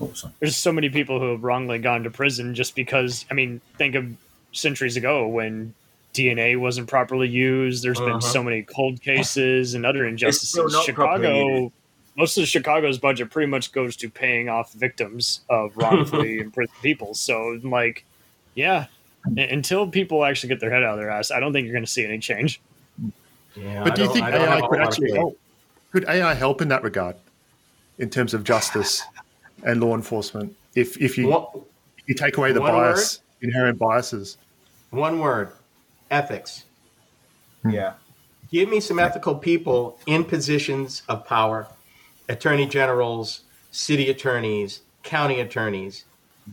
Oh, sorry. there's so many people who have wrongly gone to prison just because I mean, think of centuries ago when DNA wasn't properly used. There's Uh-huh. been so many cold cases and other injustices. Chicago, most of Chicago's budget pretty much goes to paying off victims of wrongfully <laughs> imprisoned people. So, like, yeah, u- until people actually get their head out of their ass, I don't think you're going to see any change. Yeah, But do you think I don't have AI could actually faith. help? Could AI help in that regard, in terms of justice and law enforcement? If if you One, if you take away the one bias, inherent biases. one word ethics. Yeah. Give me some ethical people in positions of power attorney generals, city attorneys, county attorneys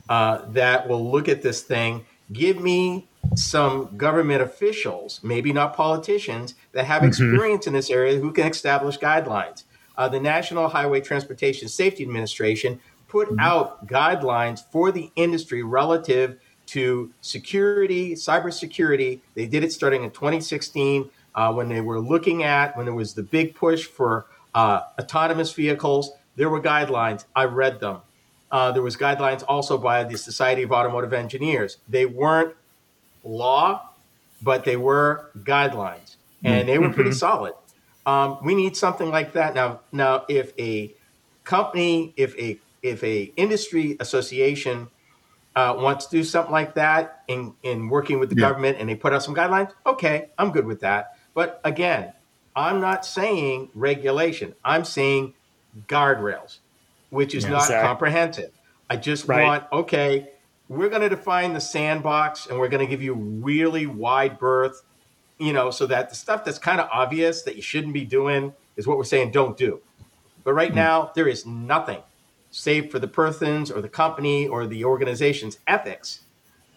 uh, that will look at this thing. Give me some government officials, maybe not politicians, that have experience in this area who can establish guidelines. Uh, the National Highway Transportation Safety Administration put out guidelines for the industry relative to security, cybersecurity. They did it starting in 2016 uh, when they were looking at when there was the big push for uh, autonomous vehicles. There were guidelines. I read them. Uh, there was guidelines also by the Society of Automotive Engineers. They weren't law, but they were guidelines, and they were pretty solid. Um, we need something like that now. Now, if a company, if a if a industry association uh, wants to do something like that in, in working with the Yeah. government and they put out some guidelines, okay, I'm good with that. But again, I'm not saying regulation. I'm saying guardrails, which is Yeah. not Exactly. comprehensive. I just Right. want, okay, we're going to define the sandbox and we're going to give you really wide berth, you know, so that the stuff that's kind of obvious that you shouldn't be doing is what we're saying don't do. But right hmm. now, there is nothing, save for the person's or the company or the organization's ethics,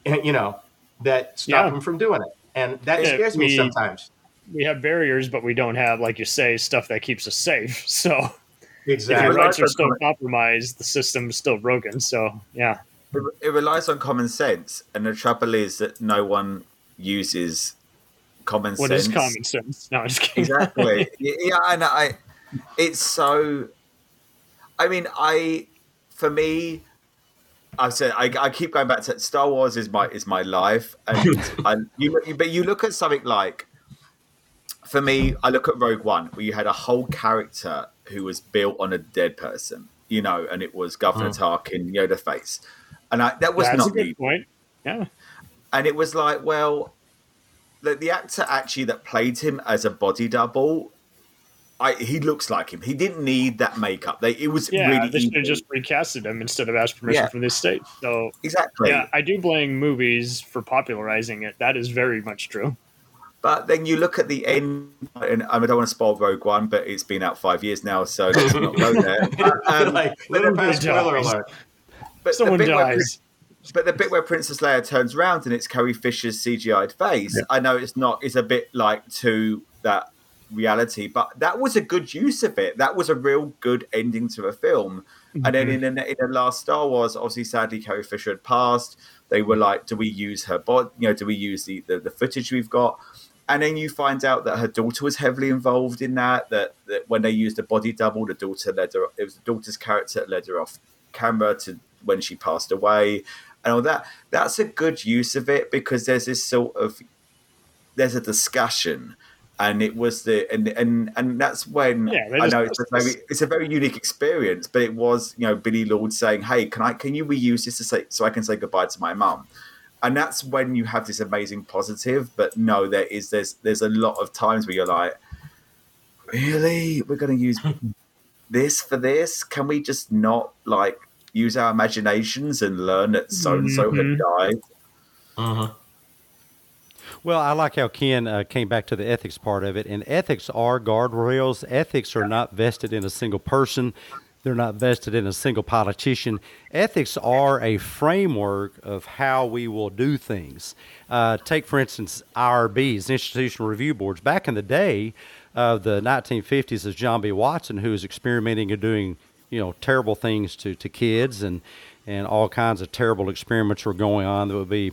eh, you know, that stop Yeah. them from doing it. And that Yeah, scares me we- sometimes. We have barriers, but we don't have, like you say, stuff that keeps us safe. <laughs> So if your rights are still common- compromised, the system's still broken. So yeah, It, it relies on common sense, and the trouble is that no one uses common what sense. What is common sense? No, I'm just kidding. exactly. <laughs> yeah, and I, it's so. I mean, I, for me, I've said I, I keep going back to Star Wars is my is my life, and <laughs> I, you look- but you look at something like, for me, I look at Rogue One, where you had a whole character who was built on a dead person, you know, and it was Governor Tarkin, Yoda face, and I, that was That's a not good needed point. Yeah, and it was like, well, the, the actor actually that played him as a body double, I he looks like him. He didn't need that makeup. They it was yeah. really they should have just recasted him instead of asked permission Yeah. from this state. So exactly. yeah, I do blame movies for popularizing it. That is very much true. But then you look at the end, and I don't want to spoil Rogue One, but it's been out five years now, so let's not go <laughs> there. But, um, like, little fast spoiler dies. alert. but the Someone bit where dies. But the bit where Princess Leia turns around and it's Carrie Fisher's CGI'd face, I know it's not. It's a bit like to that reality, but that was a good use of it. That was a real good ending to a film. And then in the, in the last Star Wars, obviously, sadly, Carrie Fisher had passed. They were like, "Do we use her body? You know, do we use the, the the footage we've got?" And then you find out that her daughter was heavily involved in that. That, that when they used a body double, the daughter led her. It was the daughter's character that led her off camera to when she passed away, and all that. That's a good use of it because there's this sort of there's a discussion, and it was the and and and that's when Yeah, I know it's a very it's a very unique experience, but it was you know Billie Lourd saying, "Hey, can I can you reuse this to say so I can say goodbye to my mum." And that's when you have this amazing positive, but no, there is there's there's a lot of times where you're like, really, we're going to use <laughs> this for this? Can we just not like use our imaginations and learn that so and so had Mhm. died? Uh-huh. Well, I like how Ken uh, came back to the ethics part of it. And ethics are guardrails. Ethics are not vested in a single person. They're not vested in a single politician. Ethics are a framework of how we will do things. Uh, take, for instance, IRBs, institutional review boards. Back in the day of the 1950s, as John B. Watson, who was experimenting and doing, you know, terrible things to, to kids and, and all kinds of terrible experiments were going on that would be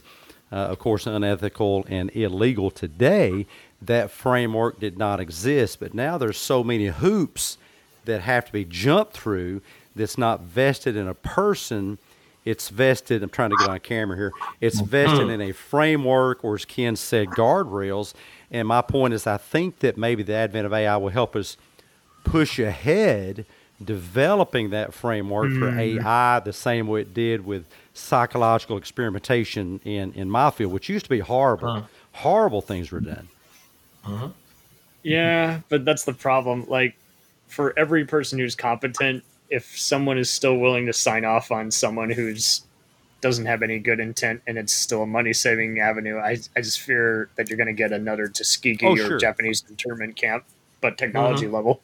uh, of course, unethical and illegal today. That framework did not exist, but now there's so many hoops that have to be jumped through that's not vested in a person. It's vested. I'm trying to get on camera here. It's mm-hmm. vested in a framework, or as Ken said, guardrails. And my point is, I think that maybe the advent of AI will help us push ahead developing that framework for mm-hmm. AI the same way it did with psychological experimentation in, in my field, which used to be horrible. Horrible things were done. Huh? Yeah, but that's the problem. Like, for every person who's competent, if someone is still willing to sign off on someone who's doesn't have any good intent and it's still a money saving avenue, I, I just fear that you're going to get another Tuskegee Oh, or sure. Japanese internment camp, but technology level.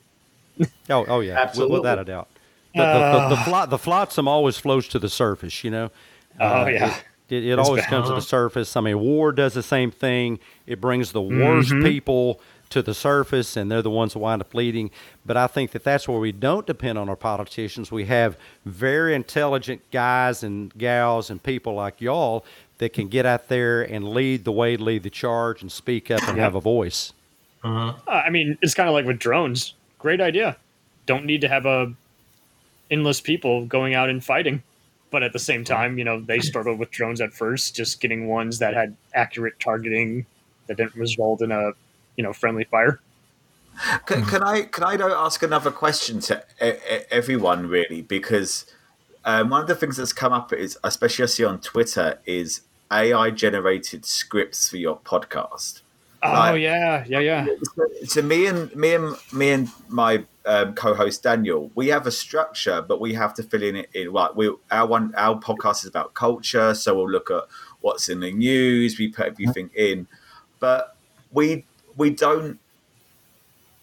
<laughs> Oh, oh yeah, Absolutely. without a doubt. The, the, the, the, Uh. flo- the flotsam always flows to the surface, you know. Oh, Uh, yeah. It, it, it always bad. comes to the surface. I mean, war does the same thing. It brings the worst Mhm. people to the surface, and they're the ones that wind up leading. But I think that that's where we don't depend on our politicians. We have very intelligent guys and gals and people like y'all that can get out there and lead the way, lead the charge, and speak up and Yep. have a voice. Uh, I mean, it's kind of like with drones. Great idea. Don't need to have a endless people going out and fighting. But at the same time, you know, they struggled with drones at first, just getting ones that had accurate targeting that didn't result in a, you know, friendly fire. Can, can I can I ask another question to everyone really because um, one of the things that's come up is, especially I see on Twitter, is AI generated scripts for your podcast. Oh Right. yeah, yeah, yeah. So me and me and me and my um, co-host Daniel, we have a structure, but we have to fill in it in right. We our one our podcast is about culture, so we'll look at what's in the news. We put everything in, but we we don't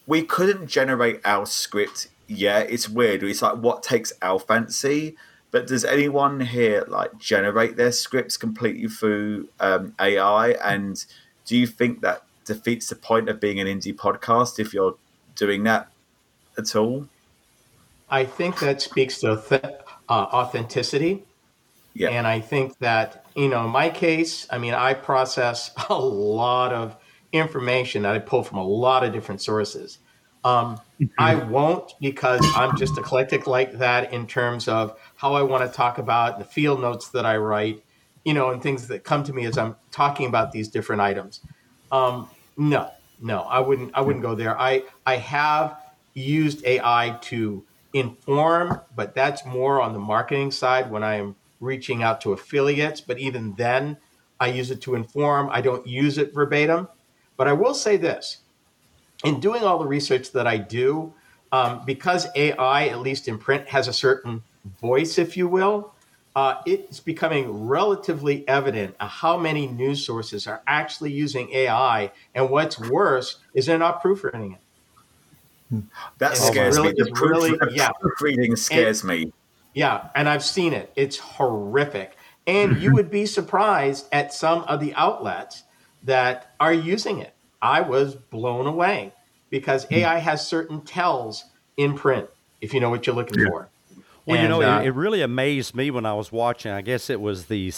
we couldn't generate our script yet. It's weird. It's like what takes our fancy. But does anyone here like generate their scripts completely through um, AI? And do you think that defeats the point of being an indie podcast if you're doing that at all? I think that speaks to th- uh, authenticity. Yeah. And I think that, you know, in my case, I mean, I process <laughs> a lot of information that I pull from a lot of different sources. Um, I won't because I'm just eclectic like that in terms of how I want to talk about the field notes that I write, you know, and things that come to me as I'm talking about these different items. Um, no, no, I wouldn't. I wouldn't go there. I I have used AI to inform, but that's more on the marketing side when I am reaching out to affiliates. But even then, I use it to inform. I don't use it verbatim. But I will say this in doing all the research that I do, um, because AI, at least in print, has a certain voice, if you will, uh, it's becoming relatively evident how many news sources are actually using AI. And what's worse is they're not proofreading it. That It's scares really- me. The it's really- yeah. proofreading scares me. Yeah, and I've seen it. It's horrific. And <laughs> you would be surprised at some of the outlets that are using it. I was blown away because AI has certain tells in print if you know what you're looking for. Well, you know, uh, it, it really amazed me when I was watching. I guess it was the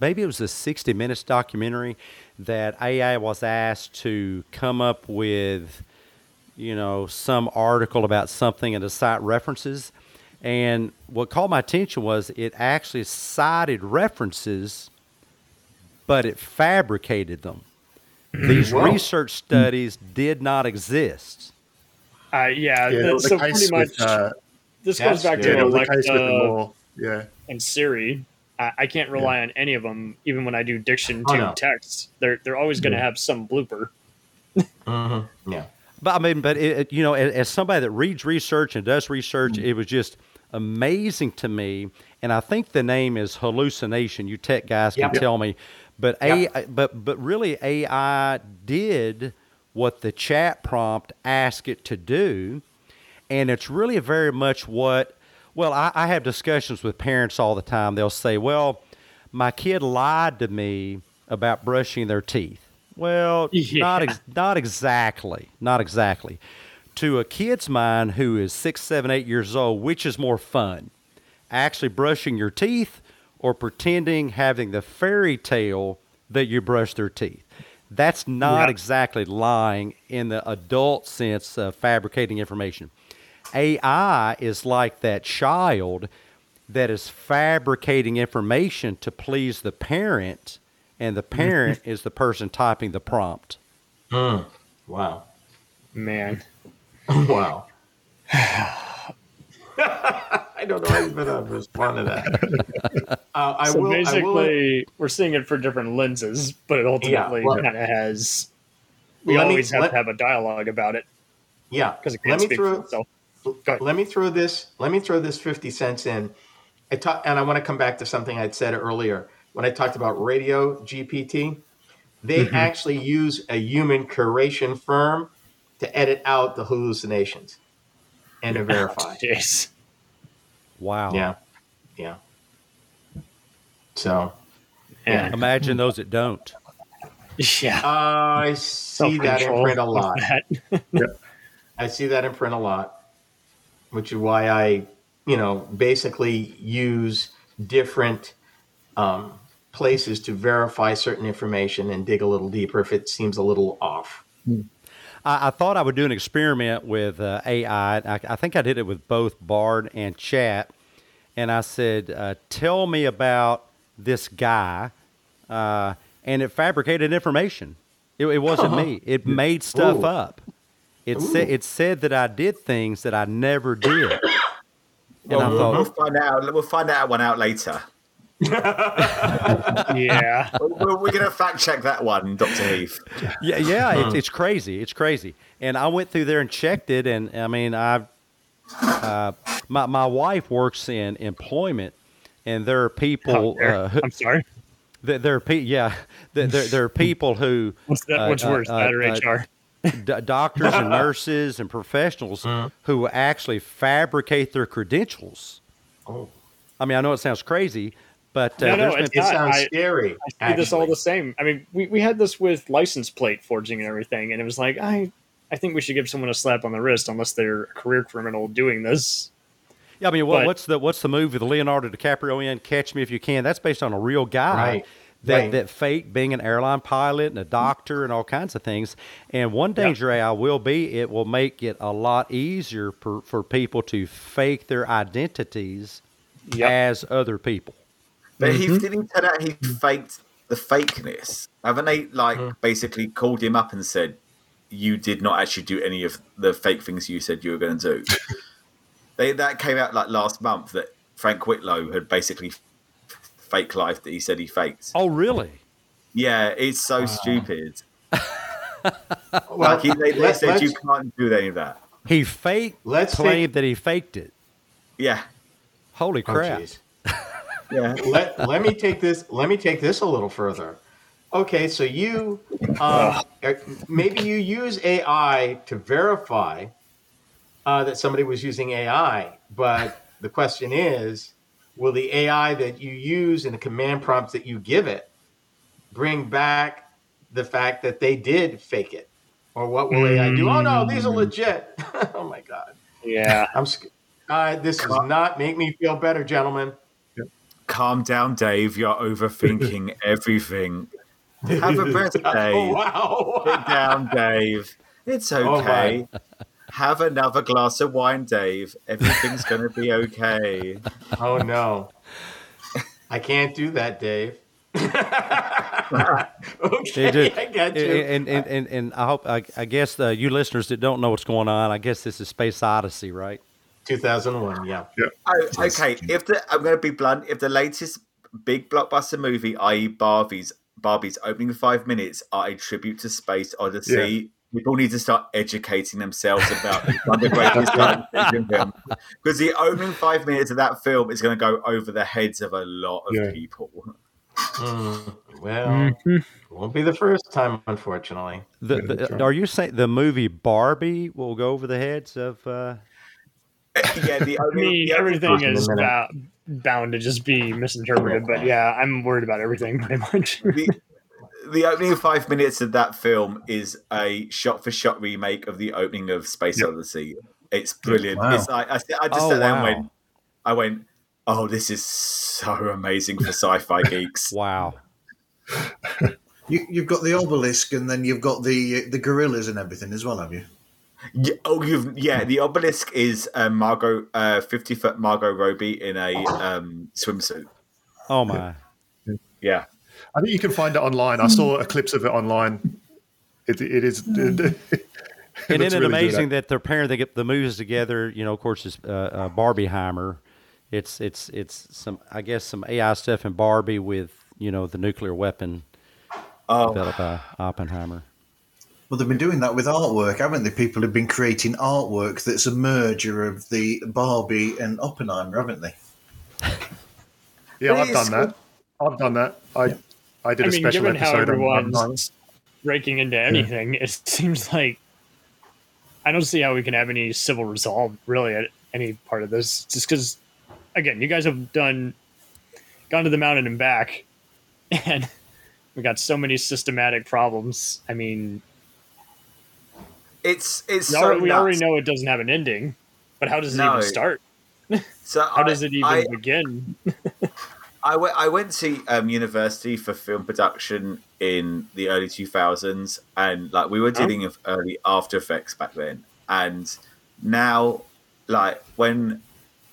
maybe it was the 60 Minutes documentary that AI was asked to come up with, you know, some article about something and to cite references. And what caught my attention was it actually cited references, but it fabricated them. These Whoa. research studies did not exist. Uh, yeah, Yeah, that- so pretty much with, uh, this goes back yeah, to the case the Alexa. Yeah. and Siri. I, I can't rely on any of them, even when I do diction to Oh, no. text. They're they're always going to have some blooper. mhm, Yeah. But I mean, but it, it- you know, as, as somebody that reads research and does research, it was just amazing to me. And I think the name is hallucination. You tech guys can Yep. tell me, but AI, but but really AI did what the chat prompt asked it to do, and it's really very much what. Well, I, I have discussions with parents all the time. They'll say, "Well, my kid lied to me about brushing their teeth." Well, <laughs> not ex- not exactly, not exactly. To a kid's mind who is six, seven, eight years old, which is more fun, actually brushing your teeth or pretending having the fairy tale that you brush their teeth? That's not Yeah. exactly lying in the adult sense of fabricating information. AI is like that child that is fabricating information to please the parent, and the parent is the person typing the prompt. Mm. Wow. Man, <laughs> wow. <laughs> I don't know how you're going to respond to that. <laughs> Uh, I so will, basically, will, we're seeing it for different lenses, but it ultimately well- kind of has. We Let me- always have let- to have a dialogue about it yeah. because it Let can't me speak throw, for itself. Let me throw this let me throw this 50 cents in I ta- and i want to come back to something i'd said earlier when i talked about radio gpt they Mm-hmm. actually use a human curation firm to edit out the hallucinations and to <laughs> verify Jeez. Wow. yeah yeah so Yeah. Imagine those that don't. Yeah. i see that in print a lot that. <laughs> I see that in print a lot, which is why I, you know, basically use different um, places to verify certain information and dig a little deeper if it seems a little off. I, I thought I would do an experiment with uh, AI. I, I think I did it with both Bard and Chat. And I said, uh, Tell me about this guy. Uh, and it fabricated information. It, it wasn't <laughs> me, it made stuff Ooh. up. It said, it said that I did things that I never did. <coughs> And I thought, we'll find out. We'll find that one out later. Yeah. <laughs> We're, we're going to fact check that one, Doctor Heath. Yeah, yeah, it's, it's crazy. It's crazy. And I went through there and checked it, and I mean, I, uh, my my wife works in employment, and there are people. dare- Uh, who, I'm sorry. there, there are pe- yeah, <laughs> there, there, there are people who What's that? uh, What's uh, worse, uh, that or uh, HR? d- doctors and <laughs> nurses and professionals who actually fabricate their credentials. Oh, I mean, I know it sounds crazy, but uh, No, no, there's it's it not. sounds I- scary. I see this all the same. I mean, we, we had this with license plate forging and everything, and it was like, I I think we should give someone a slap on the wrist unless they're a career criminal doing this. Yeah, I mean, what, But- what's the what's the movie with Leonardo DiCaprio in Catch Me If You Can? That's based on a real guy Right, that right. that faked being an airline pilot and a doctor and all kinds of things. And one Yeah. danger AI will be it will make it a lot easier for, for people to fake their identities Yep. as other people. But Mm-hmm. he didn't tell out he faked the fakeness. Haven't they like Mm. basically called him up and said, You did not actually do any of the fake things you said you were going to do? <laughs> they, that came out like last month that Frank Whitlow had basically f- fake life that he said he faked. Oh, really? Yeah, it's so stupid. <laughs> Well, Like he, they, they said you can't do any of that. He faked Let's claimed that he faked it. Yeah, Holy Oh, crap! jeez. Yeah. let, let me take this let me take this a little further. Okay so you uh, maybe you use ai to verify uh, that somebody was using ai but the question is will the ai that you use and the command prompts that you give it bring back the fact that they did fake it? Or what will ai do? Oh no these are legit. <laughs> Oh my god. Yeah. i'm uh, this does not make me feel better gentlemen Calm down, Dave. You're overthinking <laughs> everything. Have a birthday. <laughs> oh, Dave. wow Sit down, Dave. It's Oh, okay. Have another glass of wine, Dave. Everything's going to be okay. Oh no. I can't do that, Dave. <laughs> okay, They do. I got you. And, and, and, and I hope I, I guess uh, you listeners that don't know what's going on, I guess this is Space Odyssey, right? 2001, yeah. Oh, okay, if the I'm going to be blunt, if the latest big blockbuster movie, i.e., Barbie's Barbie's opening five minutes, are a tribute to Space Odyssey, people need to start educating themselves about the one of the greatest <laughs> film. Because the opening five minutes of that film is going to go over the heads of a lot of Yeah. people. Mm, well, won't be the first time, unfortunately. The, the, are you saying the movie Barbie will go over the heads of? Uh, <laughs> yeah, the I only, mean, the everything is minute. bou- bound to just be misinterpreted. But yeah, I'm worried about everything <laughs> pretty much. the, the opening five minutes of that film is a shot-for-shot remake of the opening of Space Yep. Odyssey. It's brilliant. Wow. It's like I, I just Oh, sat there wow. and went, I went, oh, this is so amazing for sci-fi <laughs> geeks. wow. You, you've got the obelisk, and then you've got the the gorillas and everything as well, have you? Yeah, oh, you've yeah. The obelisk is um, Margot, uh, fifty-foot Margot Robbie in a um, swimsuit. Oh my. Yeah, I think you can find it online. I saw a clips of it online. It, it is. <laughs> It, and isn't it really good, amazing that they're pairing they get the movies together? You know, of course, it's uh, uh, Barbieheimer. It's it's it's some I guess some AI stuff in Barbie with you know the nuclear weapon oh, developed by Oppenheimer. Well, they've been doing that with artwork, haven't they? People have been creating artwork that's a merger of the Barbie and Oppenheimer, haven't they? <laughs> Yeah, I've done that. I've done that. I I did I a mean, special given episode on everyone's Oppenheimer. breaking into anything, it seems like I don't see how we can have any civil resolve really at any part of this. Just because, again, you guys have done gone to the mountain and back, <laughs> and we got so many systematic problems. I mean, it's it's we, so already, we already know it doesn't have an ending, but how does it No. even start? <laughs> So How I- does it even I, begin? <laughs> I went, I went to um, university for film production in the early 2000s, and like we were dealing with early After Effects back then. And now, like when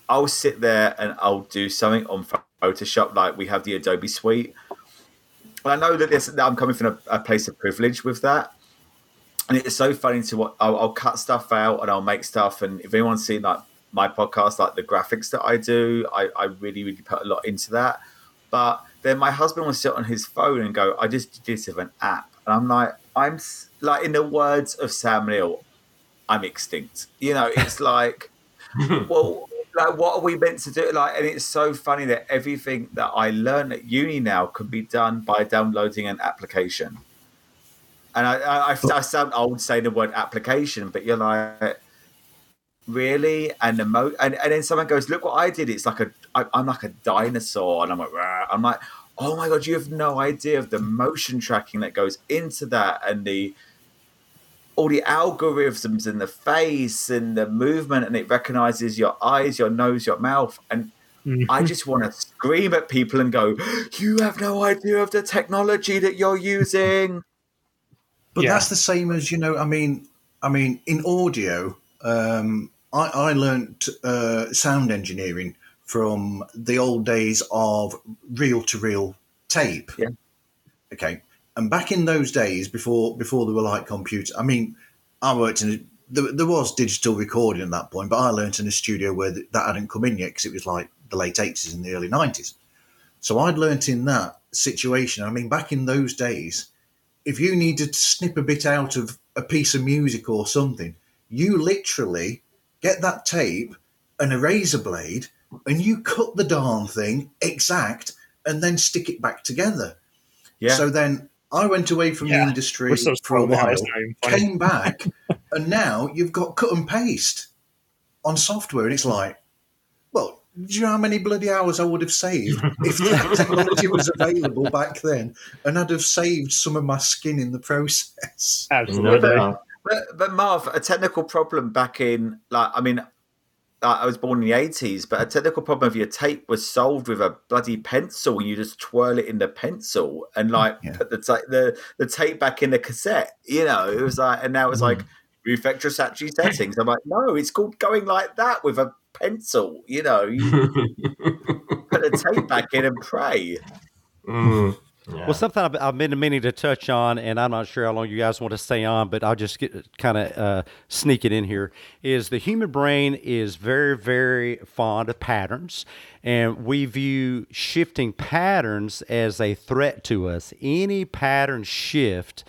I'll sit there and I'll do something on Photoshop, like we have the Adobe Suite. I know that this that I'm coming from a, a place of privilege with that, and it's so funny to what I'll, I'll cut stuff out and I'll make stuff. And if anyone's seen like my podcast, like the graphics that I do, I, I really, really put a lot into that. But then my husband will sit on his phone and go, I just did this with an app. And I'm like, I'm like, in the words of Sam Neill, I'm extinct. You know, it's <laughs> like, well, like, what are we meant to do? Like, and it's so funny that everything that I learn at uni now can be done by downloading an application. And I, I, I sound old saying the word application, but you're like, really? And the mo- and, and then someone goes, look what I did. It's like a, I, I'm like a dinosaur, and I'm like, Rah. I'm like, oh my god, you have no idea of the motion tracking that goes into that, and the all the algorithms and the face and the movement, and it recognizes your eyes, your nose, your mouth, and mm-hmm. I just want to scream at people and go, "You have no idea of the technology that you're using." But yeah. that's the same as you know. I mean, I mean, in audio, um, I, I learned uh, sound engineering from the old days of reel to reel tape. Yeah. Okay. And back in those days, before before there were like computers, I mean, I worked in a, there, there, was digital recording at that point, but I learned in a studio where that hadn't come in yet because it was like the late eighties and the early nineties. So I'd learnt in that situation. I mean, back in those days, if you needed to snip a bit out of a piece of music or something, you literally get that tape and a razor blade and you cut the darn thing exact and then stick it back together. Yeah. So then I went away from yeah. the industry so for a while, came back, <laughs> and now you've got cut and paste on software, and it's like, well, do you know how many bloody hours I would have saved <laughs> if that technology was available back then, and I'd have saved some of my skin in the process. <laughs> Absolutely. But, but Marv, a technical problem back in like I mean, I was born in the eighties, but a technical problem of your tape was solved with a bloody pencil. You just twirl it in the pencil and like yeah. put the, ta- the the tape back in the cassette. You know, it was like, and now it's mm. like refactor Sachi settings. I'm like, no, it's called going like that with a pencil. You know, you <laughs> put the tape back in and pray. Mm. Yeah. Well, something I've, I've, been meaning to touch on, and I'm not sure how long you guys want to stay on, but I'll just get kind of uh, sneak it in here. Is the human brain is very, very fond of patterns, and we view shifting patterns as a threat to us. Any pattern shift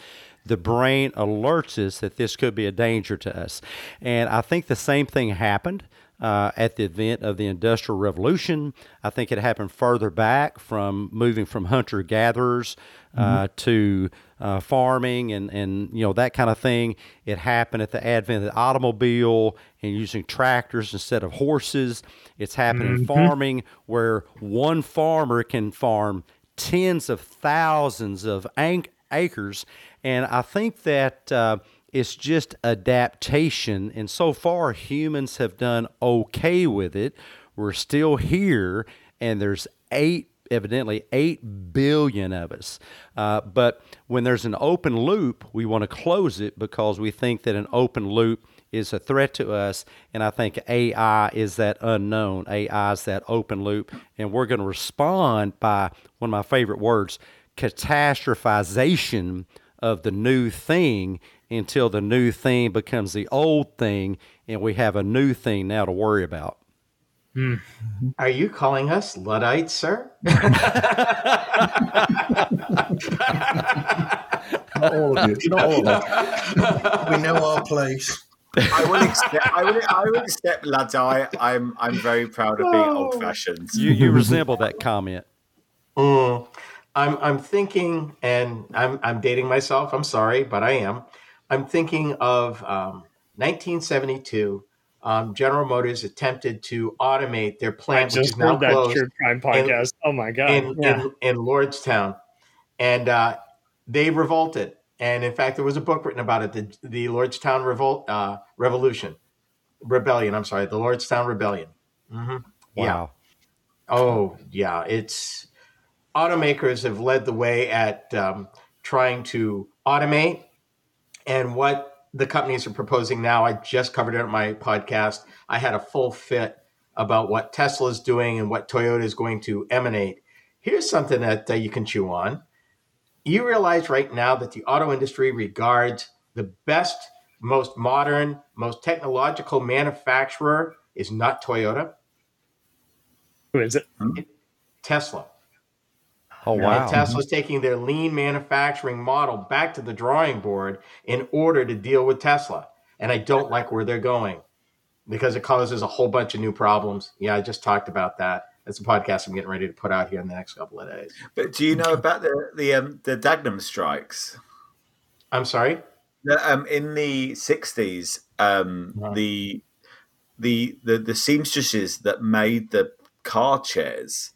the brain alerts us that this could be a danger to us. And I think the same thing happened uh, at the event of the Industrial Revolution. I think it happened further back from moving from hunter gatherers uh, mm-hmm. to uh, farming and, and you know that kind of thing. It happened at the advent of the automobile and using tractors instead of horses. It's happened mm-hmm. in farming where one farmer can farm tens of thousands of acres. And I think that uh, it's just adaptation. And so far, humans have done okay with it. We're still here, and there's eight, evidently, eight billion of us. Uh, but when there's an open loop, we want to close it because we think that an open loop is a threat to us. And I think AI is that unknown. AI is that open loop. And we're going to respond by one of my favorite words catastrophization of the new thing until the new thing becomes the old thing and we have a new thing now to worry about. Mm. Are you calling us Luddites, sir? <laughs> Not all of you. Not all of us. We know our place. I will accept. I will. I will accept Luddite. I'm. I'm very proud of being oh. old-fashioned. You. You resemble that comment. Mm. I'm. I'm thinking, and I'm. I'm dating myself. I'm sorry, but I am. I'm thinking of um, 1972. Um, General Motors attempted to automate their plant, which is now closed. True Crime podcast. In, oh my god! In, yeah. in, in Lordstown, and uh, they revolted. And in fact, there was a book written about it, the, the Lordstown Revolt uh, Revolution, Rebellion. I'm sorry, the Lordstown Rebellion. Mm-hmm. Wow. Yeah. Oh yeah, it's automakers have led the way at um, trying to automate and what the companies are proposing now, I just covered it on my podcast. I had a full fit about what Tesla is doing and what Toyota is going to emanate. Here's something that uh, you can chew on. You realize right now that the auto industry regards the best, most modern, most technological manufacturer is not Toyota, Who is it? Tesla. Oh And wow. Tesla's taking their lean manufacturing model back to the drawing board in order to deal with Tesla. And I don't like where they're going because it causes a whole bunch of new problems. Yeah, I just talked about that. That's a podcast I'm getting ready to put out here in the next couple of days. But do you know about the the um, the Dagenham strikes? I'm sorry. The, um, in the sixties, um, Right. the, the the the seamstresses that made the car chairs,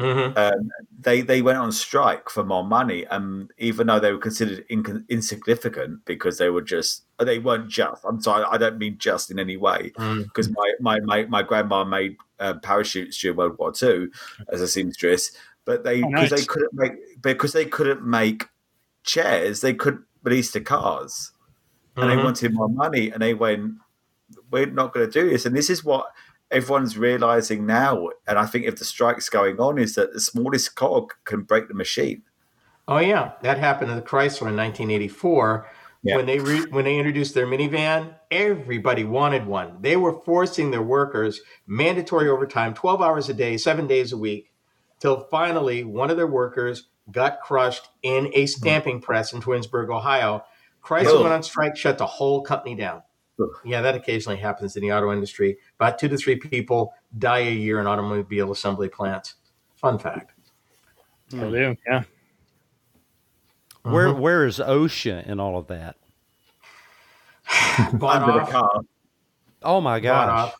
Mm-hmm. um, they they went on strike for more money, and even though they were considered in, insignificant because they were just they weren't just. I'm sorry, I don't mean just in any way Mm. because my, my my my grandma made uh, parachutes during World War II as a seamstress, but they Oh, because nice. they couldn't make because they couldn't make chairs, they couldn't release the cars, and they Mhm. wanted more money, and they went, "We're not going to do this." And this is what everyone's realizing now, and I think if the strike's going on, is that the smallest cog can break the machine. Oh yeah, that happened to the Chrysler in 1984 Yeah. when they re- when they introduced their minivan. Everybody wanted one. They were forcing their workers mandatory overtime, 12 hours a day, seven days a week, till finally one of their workers got crushed in a hmm. stamping press in Twinsburg, Ohio. Chrysler Oh. went on strike, shut the whole company down. Ugh. Yeah, that occasionally happens in the auto industry. About two to three people die a year in automobile assembly plants. Fun fact. Will do. Yeah. Where Mhm. where is OSHA in all of that? <sighs> Bought Under the off. car. Oh my bought gosh. off.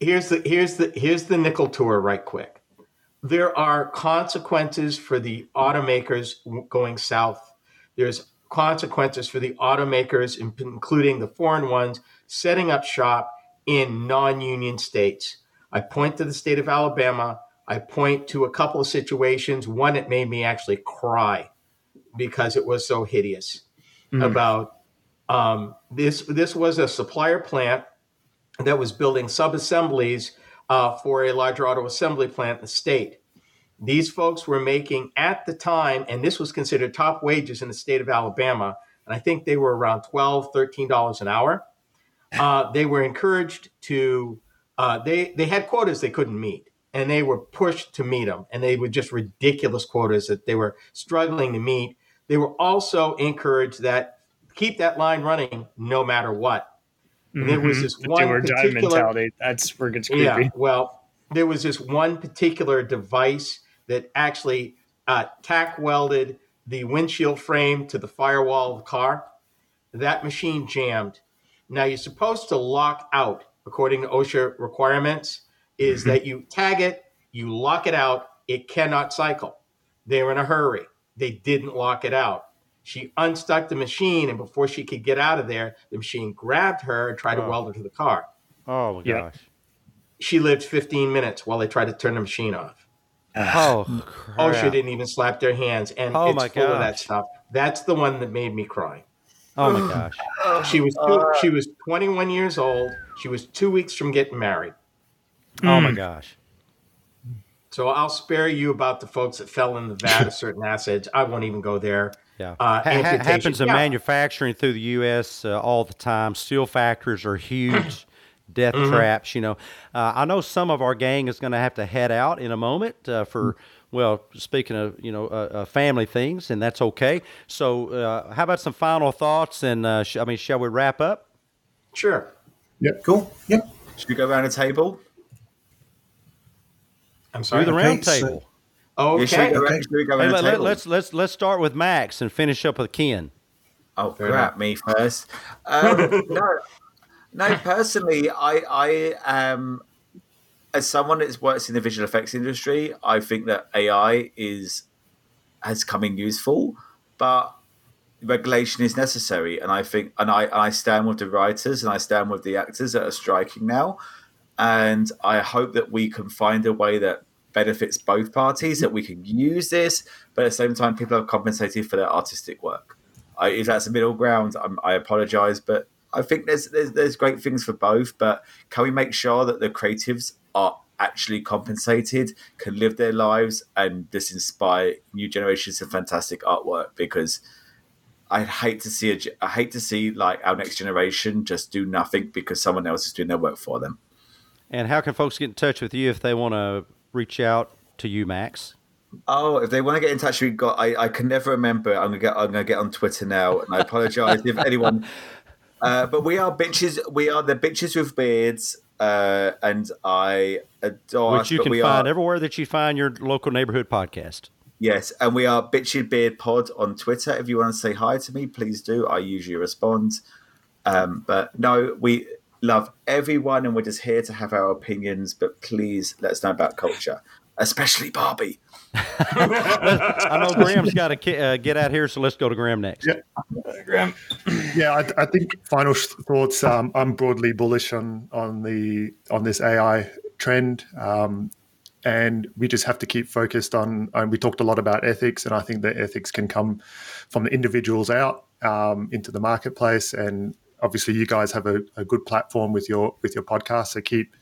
Here's the here's the here's the nickel tour right quick. There are consequences for the automakers going south. There's consequences for the automakers, including the foreign ones, setting up shop in non-union states. I point to the state of Alabama. I point to a couple of situations. One that made me actually cry because it was so hideous Mhm. about um, this. This was a supplier plant that was building sub-assemblies uh, for a larger auto assembly plant in the state. These folks were making at the time, and this was considered top wages in the state of Alabama, and I think they were around $12, $13 an hour. Uh, they were encouraged to, uh, they, they had quotas they couldn't meet, and they were pushed to meet them, and they were just ridiculous quotas that they were struggling to meet. They were also encouraged that keep that line running no matter what. And there was Mhm. this The one particular- mentality. That's where it gets creepy. Yeah, well, there was this one particular device that actually uh, tack welded the windshield frame to the firewall of the car. That machine jammed. Now you're supposed to lock out, according to OSHA requirements, is that you tag it, you lock it out, it cannot cycle. They were in a hurry. They didn't lock it out. She unstuck the machine, and before she could get out of there, the machine grabbed her and tried to Oh. weld her to the car Oh my Yeah. gosh. she lived 15 minutes while they tried to turn the machine off. Oh, OSHA crap. didn't even slap their hands, and Oh it's my full of that gosh. stuff. That's the one that made me cry. Oh my gosh. <gasps> She was two, she was 21 years old. She was two weeks from getting married. Oh my Mm. gosh. So I'll spare you about the folks that fell in the vat of <laughs> certain acids. I won't even go there. Yeah. Uh, Ha- ha- amputation. happens in Yeah. manufacturing through the U.S. Uh, all the time. Steel factories are huge. Death Mm-hmm. traps, you know. Uh, I know some of our gang is going to have to head out in a moment uh, for, well, speaking of, you know, uh, uh, family things, and that's okay. So, uh, how about some final thoughts? And uh, sh- I mean, shall we wrap up? Sure. Yep. Cool. Yep. Should we go around the table? I'm Do sorry. the round so- table. Yeah, should we Okay. go, Okay. should we go Hey, let, let, table? let's let's let's start with Max and finish up with Ken. Oh Fair crap! Me first. Um, <laughs> no, no. <laughs> Personally, I, I um, as someone that works in the visual effects industry, I think that AI is has come in useful, but regulation is necessary. And I think, and I, and I stand with the writers and I stand with the actors that are striking now. And I hope that we can find a way that benefits both parties, that we can use this, but at the same time, people are compensated for their artistic work. I, if that's a middle ground, I'm, I apologize, but I think there's, there's there's great things for both. But can we make sure that the creatives are actually compensated, can live their lives, and just inspire new generations of fantastic artwork? Because I hate to see a, I hate to see like our next generation just do nothing because someone else is doing their work for them. And how can folks get in touch with you if they want to reach out to you, Max? Oh, if they want to get in touch, we got. I, I can never remember. I'm gonna get. I'm gonna get on Twitter now, and I apologize if anyone. <laughs> Uh, but we are bitches. We are the bitches with beards, uh, and I adore. Which us, you can find are, everywhere that you find your local neighborhood podcast. Yes, and we are bitchy beard pod on Twitter. If you want to say hi to me, please do. I usually respond. Um, but no, we love everyone, and we're just here to have our opinions. But please let us know about culture, especially Barbie. <laughs> I know Graeme's got to uh, get out here, so let's go to Graeme next. Yeah. Graeme. Yeah, I, I think final thoughts. Um, I'm broadly bullish on on the on this AI trend, um, and we just have to keep focused on. And we talked a lot about ethics, and I think that ethics can come from the individuals out um, into the marketplace. And obviously, you guys have a, a good platform with your with your podcast, so keep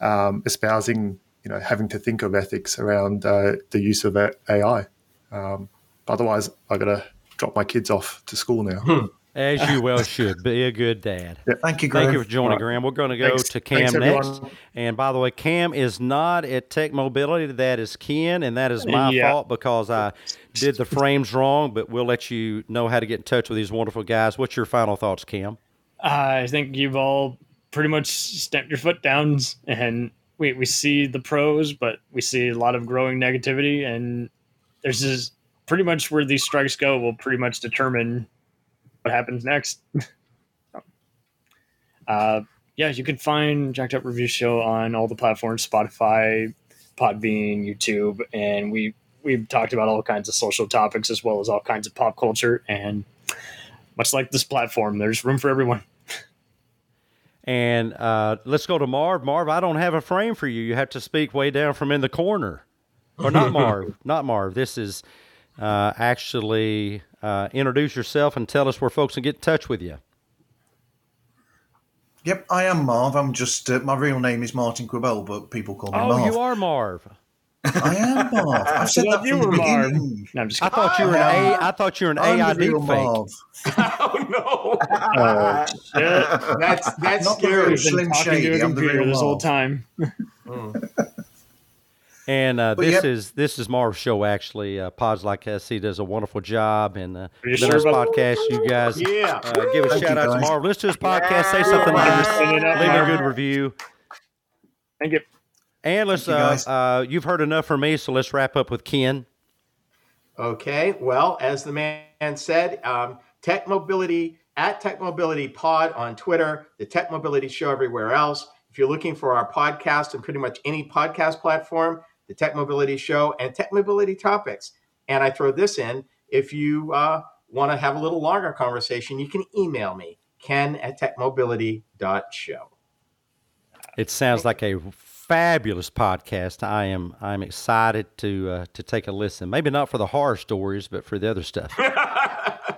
um, espousing. You know, having to think of ethics around uh, the use of AI. Um, otherwise, I got to drop my kids off to school now. As you well should. Be a good dad. Thank you, Graeme. Thank you for joining, Right. Graeme. We're going to go Thanks. to Cam Thanks, next. everyone. And by the way, Cam is not at Tech Mobility. That is Ken, and that is my Yeah. fault because I did the frames wrong. But we'll let you know how to get in touch with these wonderful guys. What's your final thoughts, Cam? I think you've all pretty much stamped your foot down, and we, we see the pros, but we see a lot of growing negativity, and there's just pretty much where these strikes go will pretty much determine what happens next. <laughs> uh, yeah, you can find Jacked Up Review Show on all the platforms: Spotify, Podbean, YouTube, and we we've talked about all kinds of social topics as well as all kinds of pop culture. And much like this platform, there's room for everyone. And uh, let's go to Marv. Marv, I don't have a frame for you. You have to speak way down from in the corner. Or not Marv. <laughs> not Marv. This is uh, actually uh, introduce yourself and tell us where folks can get in touch with you. Yep, I am Marv. I'm just uh, my real name is Martin Quibell, but people call me Oh, Marv. you are Marv. I am Marv. I've <laughs> said thought that you from the were Marv. beginning. No, I'm just I thought you were an A. I thought you were an I'm AI the real deep fake. Marv. <laughs> oh no, <laughs> Oh, shit. that's that's Not the scary. real Been Slim Shady, to a I'm the real this whole Marv. time. And uh, this yep. is this is Marv's show actually. Uh, Pods like us, he does a wonderful job. And uh, Are you the sure next about- podcast, you guys Yeah. uh, give a Thank shout you, out to guys. Marv. Listen to his podcast, say something nice, Send it up, leave a good review. Thank you. And let's you uh, uh, you've heard enough from me, so let's wrap up with Ken. Okay. Well, as the man said, um, Tech Mobility at Tech Mobility Pod on Twitter, the Tech Mobility Show everywhere else. If you're looking for our podcast and pretty much any podcast platform, the Tech Mobility Show and Tech Mobility Topics. And I throw this in if you uh, want to have a little longer conversation, you can email me, ken at techmobility.show. It sounds like a fabulous podcast. I am I'm excited to uh, to take a listen. Maybe not for the horror stories, but for the other stuff. <laughs>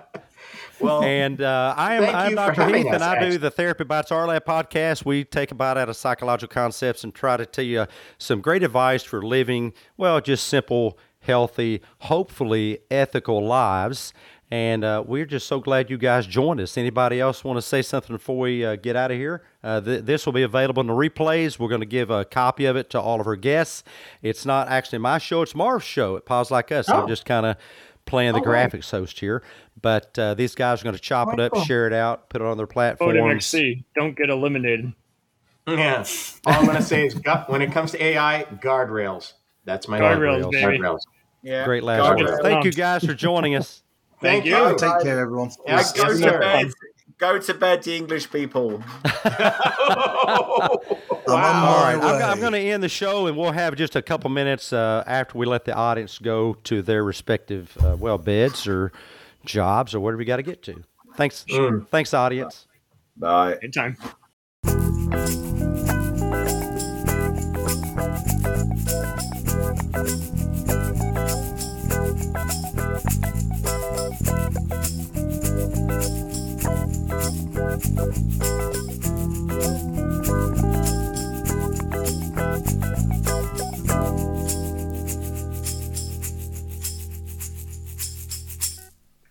Well, And uh, I am I'm Dr. Heath, and I do the Therapy Bites RLab podcast. We take a bite out of psychological concepts and try to tell you some great advice for living, well, just simple, healthy, hopefully ethical lives. And uh, we're just so glad you guys joined us. Anybody else want to say something before we uh, get out of here? Uh, th- this will be available in the replays. We're going to give a copy of it to all of our guests. It's not actually my show; it's Marv's show at Pods Like Us. I'm Oh. just kind of playing the All right. graphics host here. But uh, these guys are going to chop it up, cool. share it out, put it on their Vote platforms. MXC. Don't get eliminated. Yeah. All I'm going to say is when it comes to AI, guardrails. That's my Guardrails, Guardrails. baby. Guardrails. Yeah. Great last Go Thank you guys for joining us. Thank, Thank you. you. Take care, everyone. Yeah, Yes, go Go yes, to sir. bed. Go to bed, the English people. <laughs> <laughs> wow. I'm on my right, I'm. I'm going to end the show, and we'll have just a couple minutes uh, after we let the audience go to their respective, uh, well, beds or jobs or whatever we got to get to. Thanks, thanks, audience. Bye. Anytime.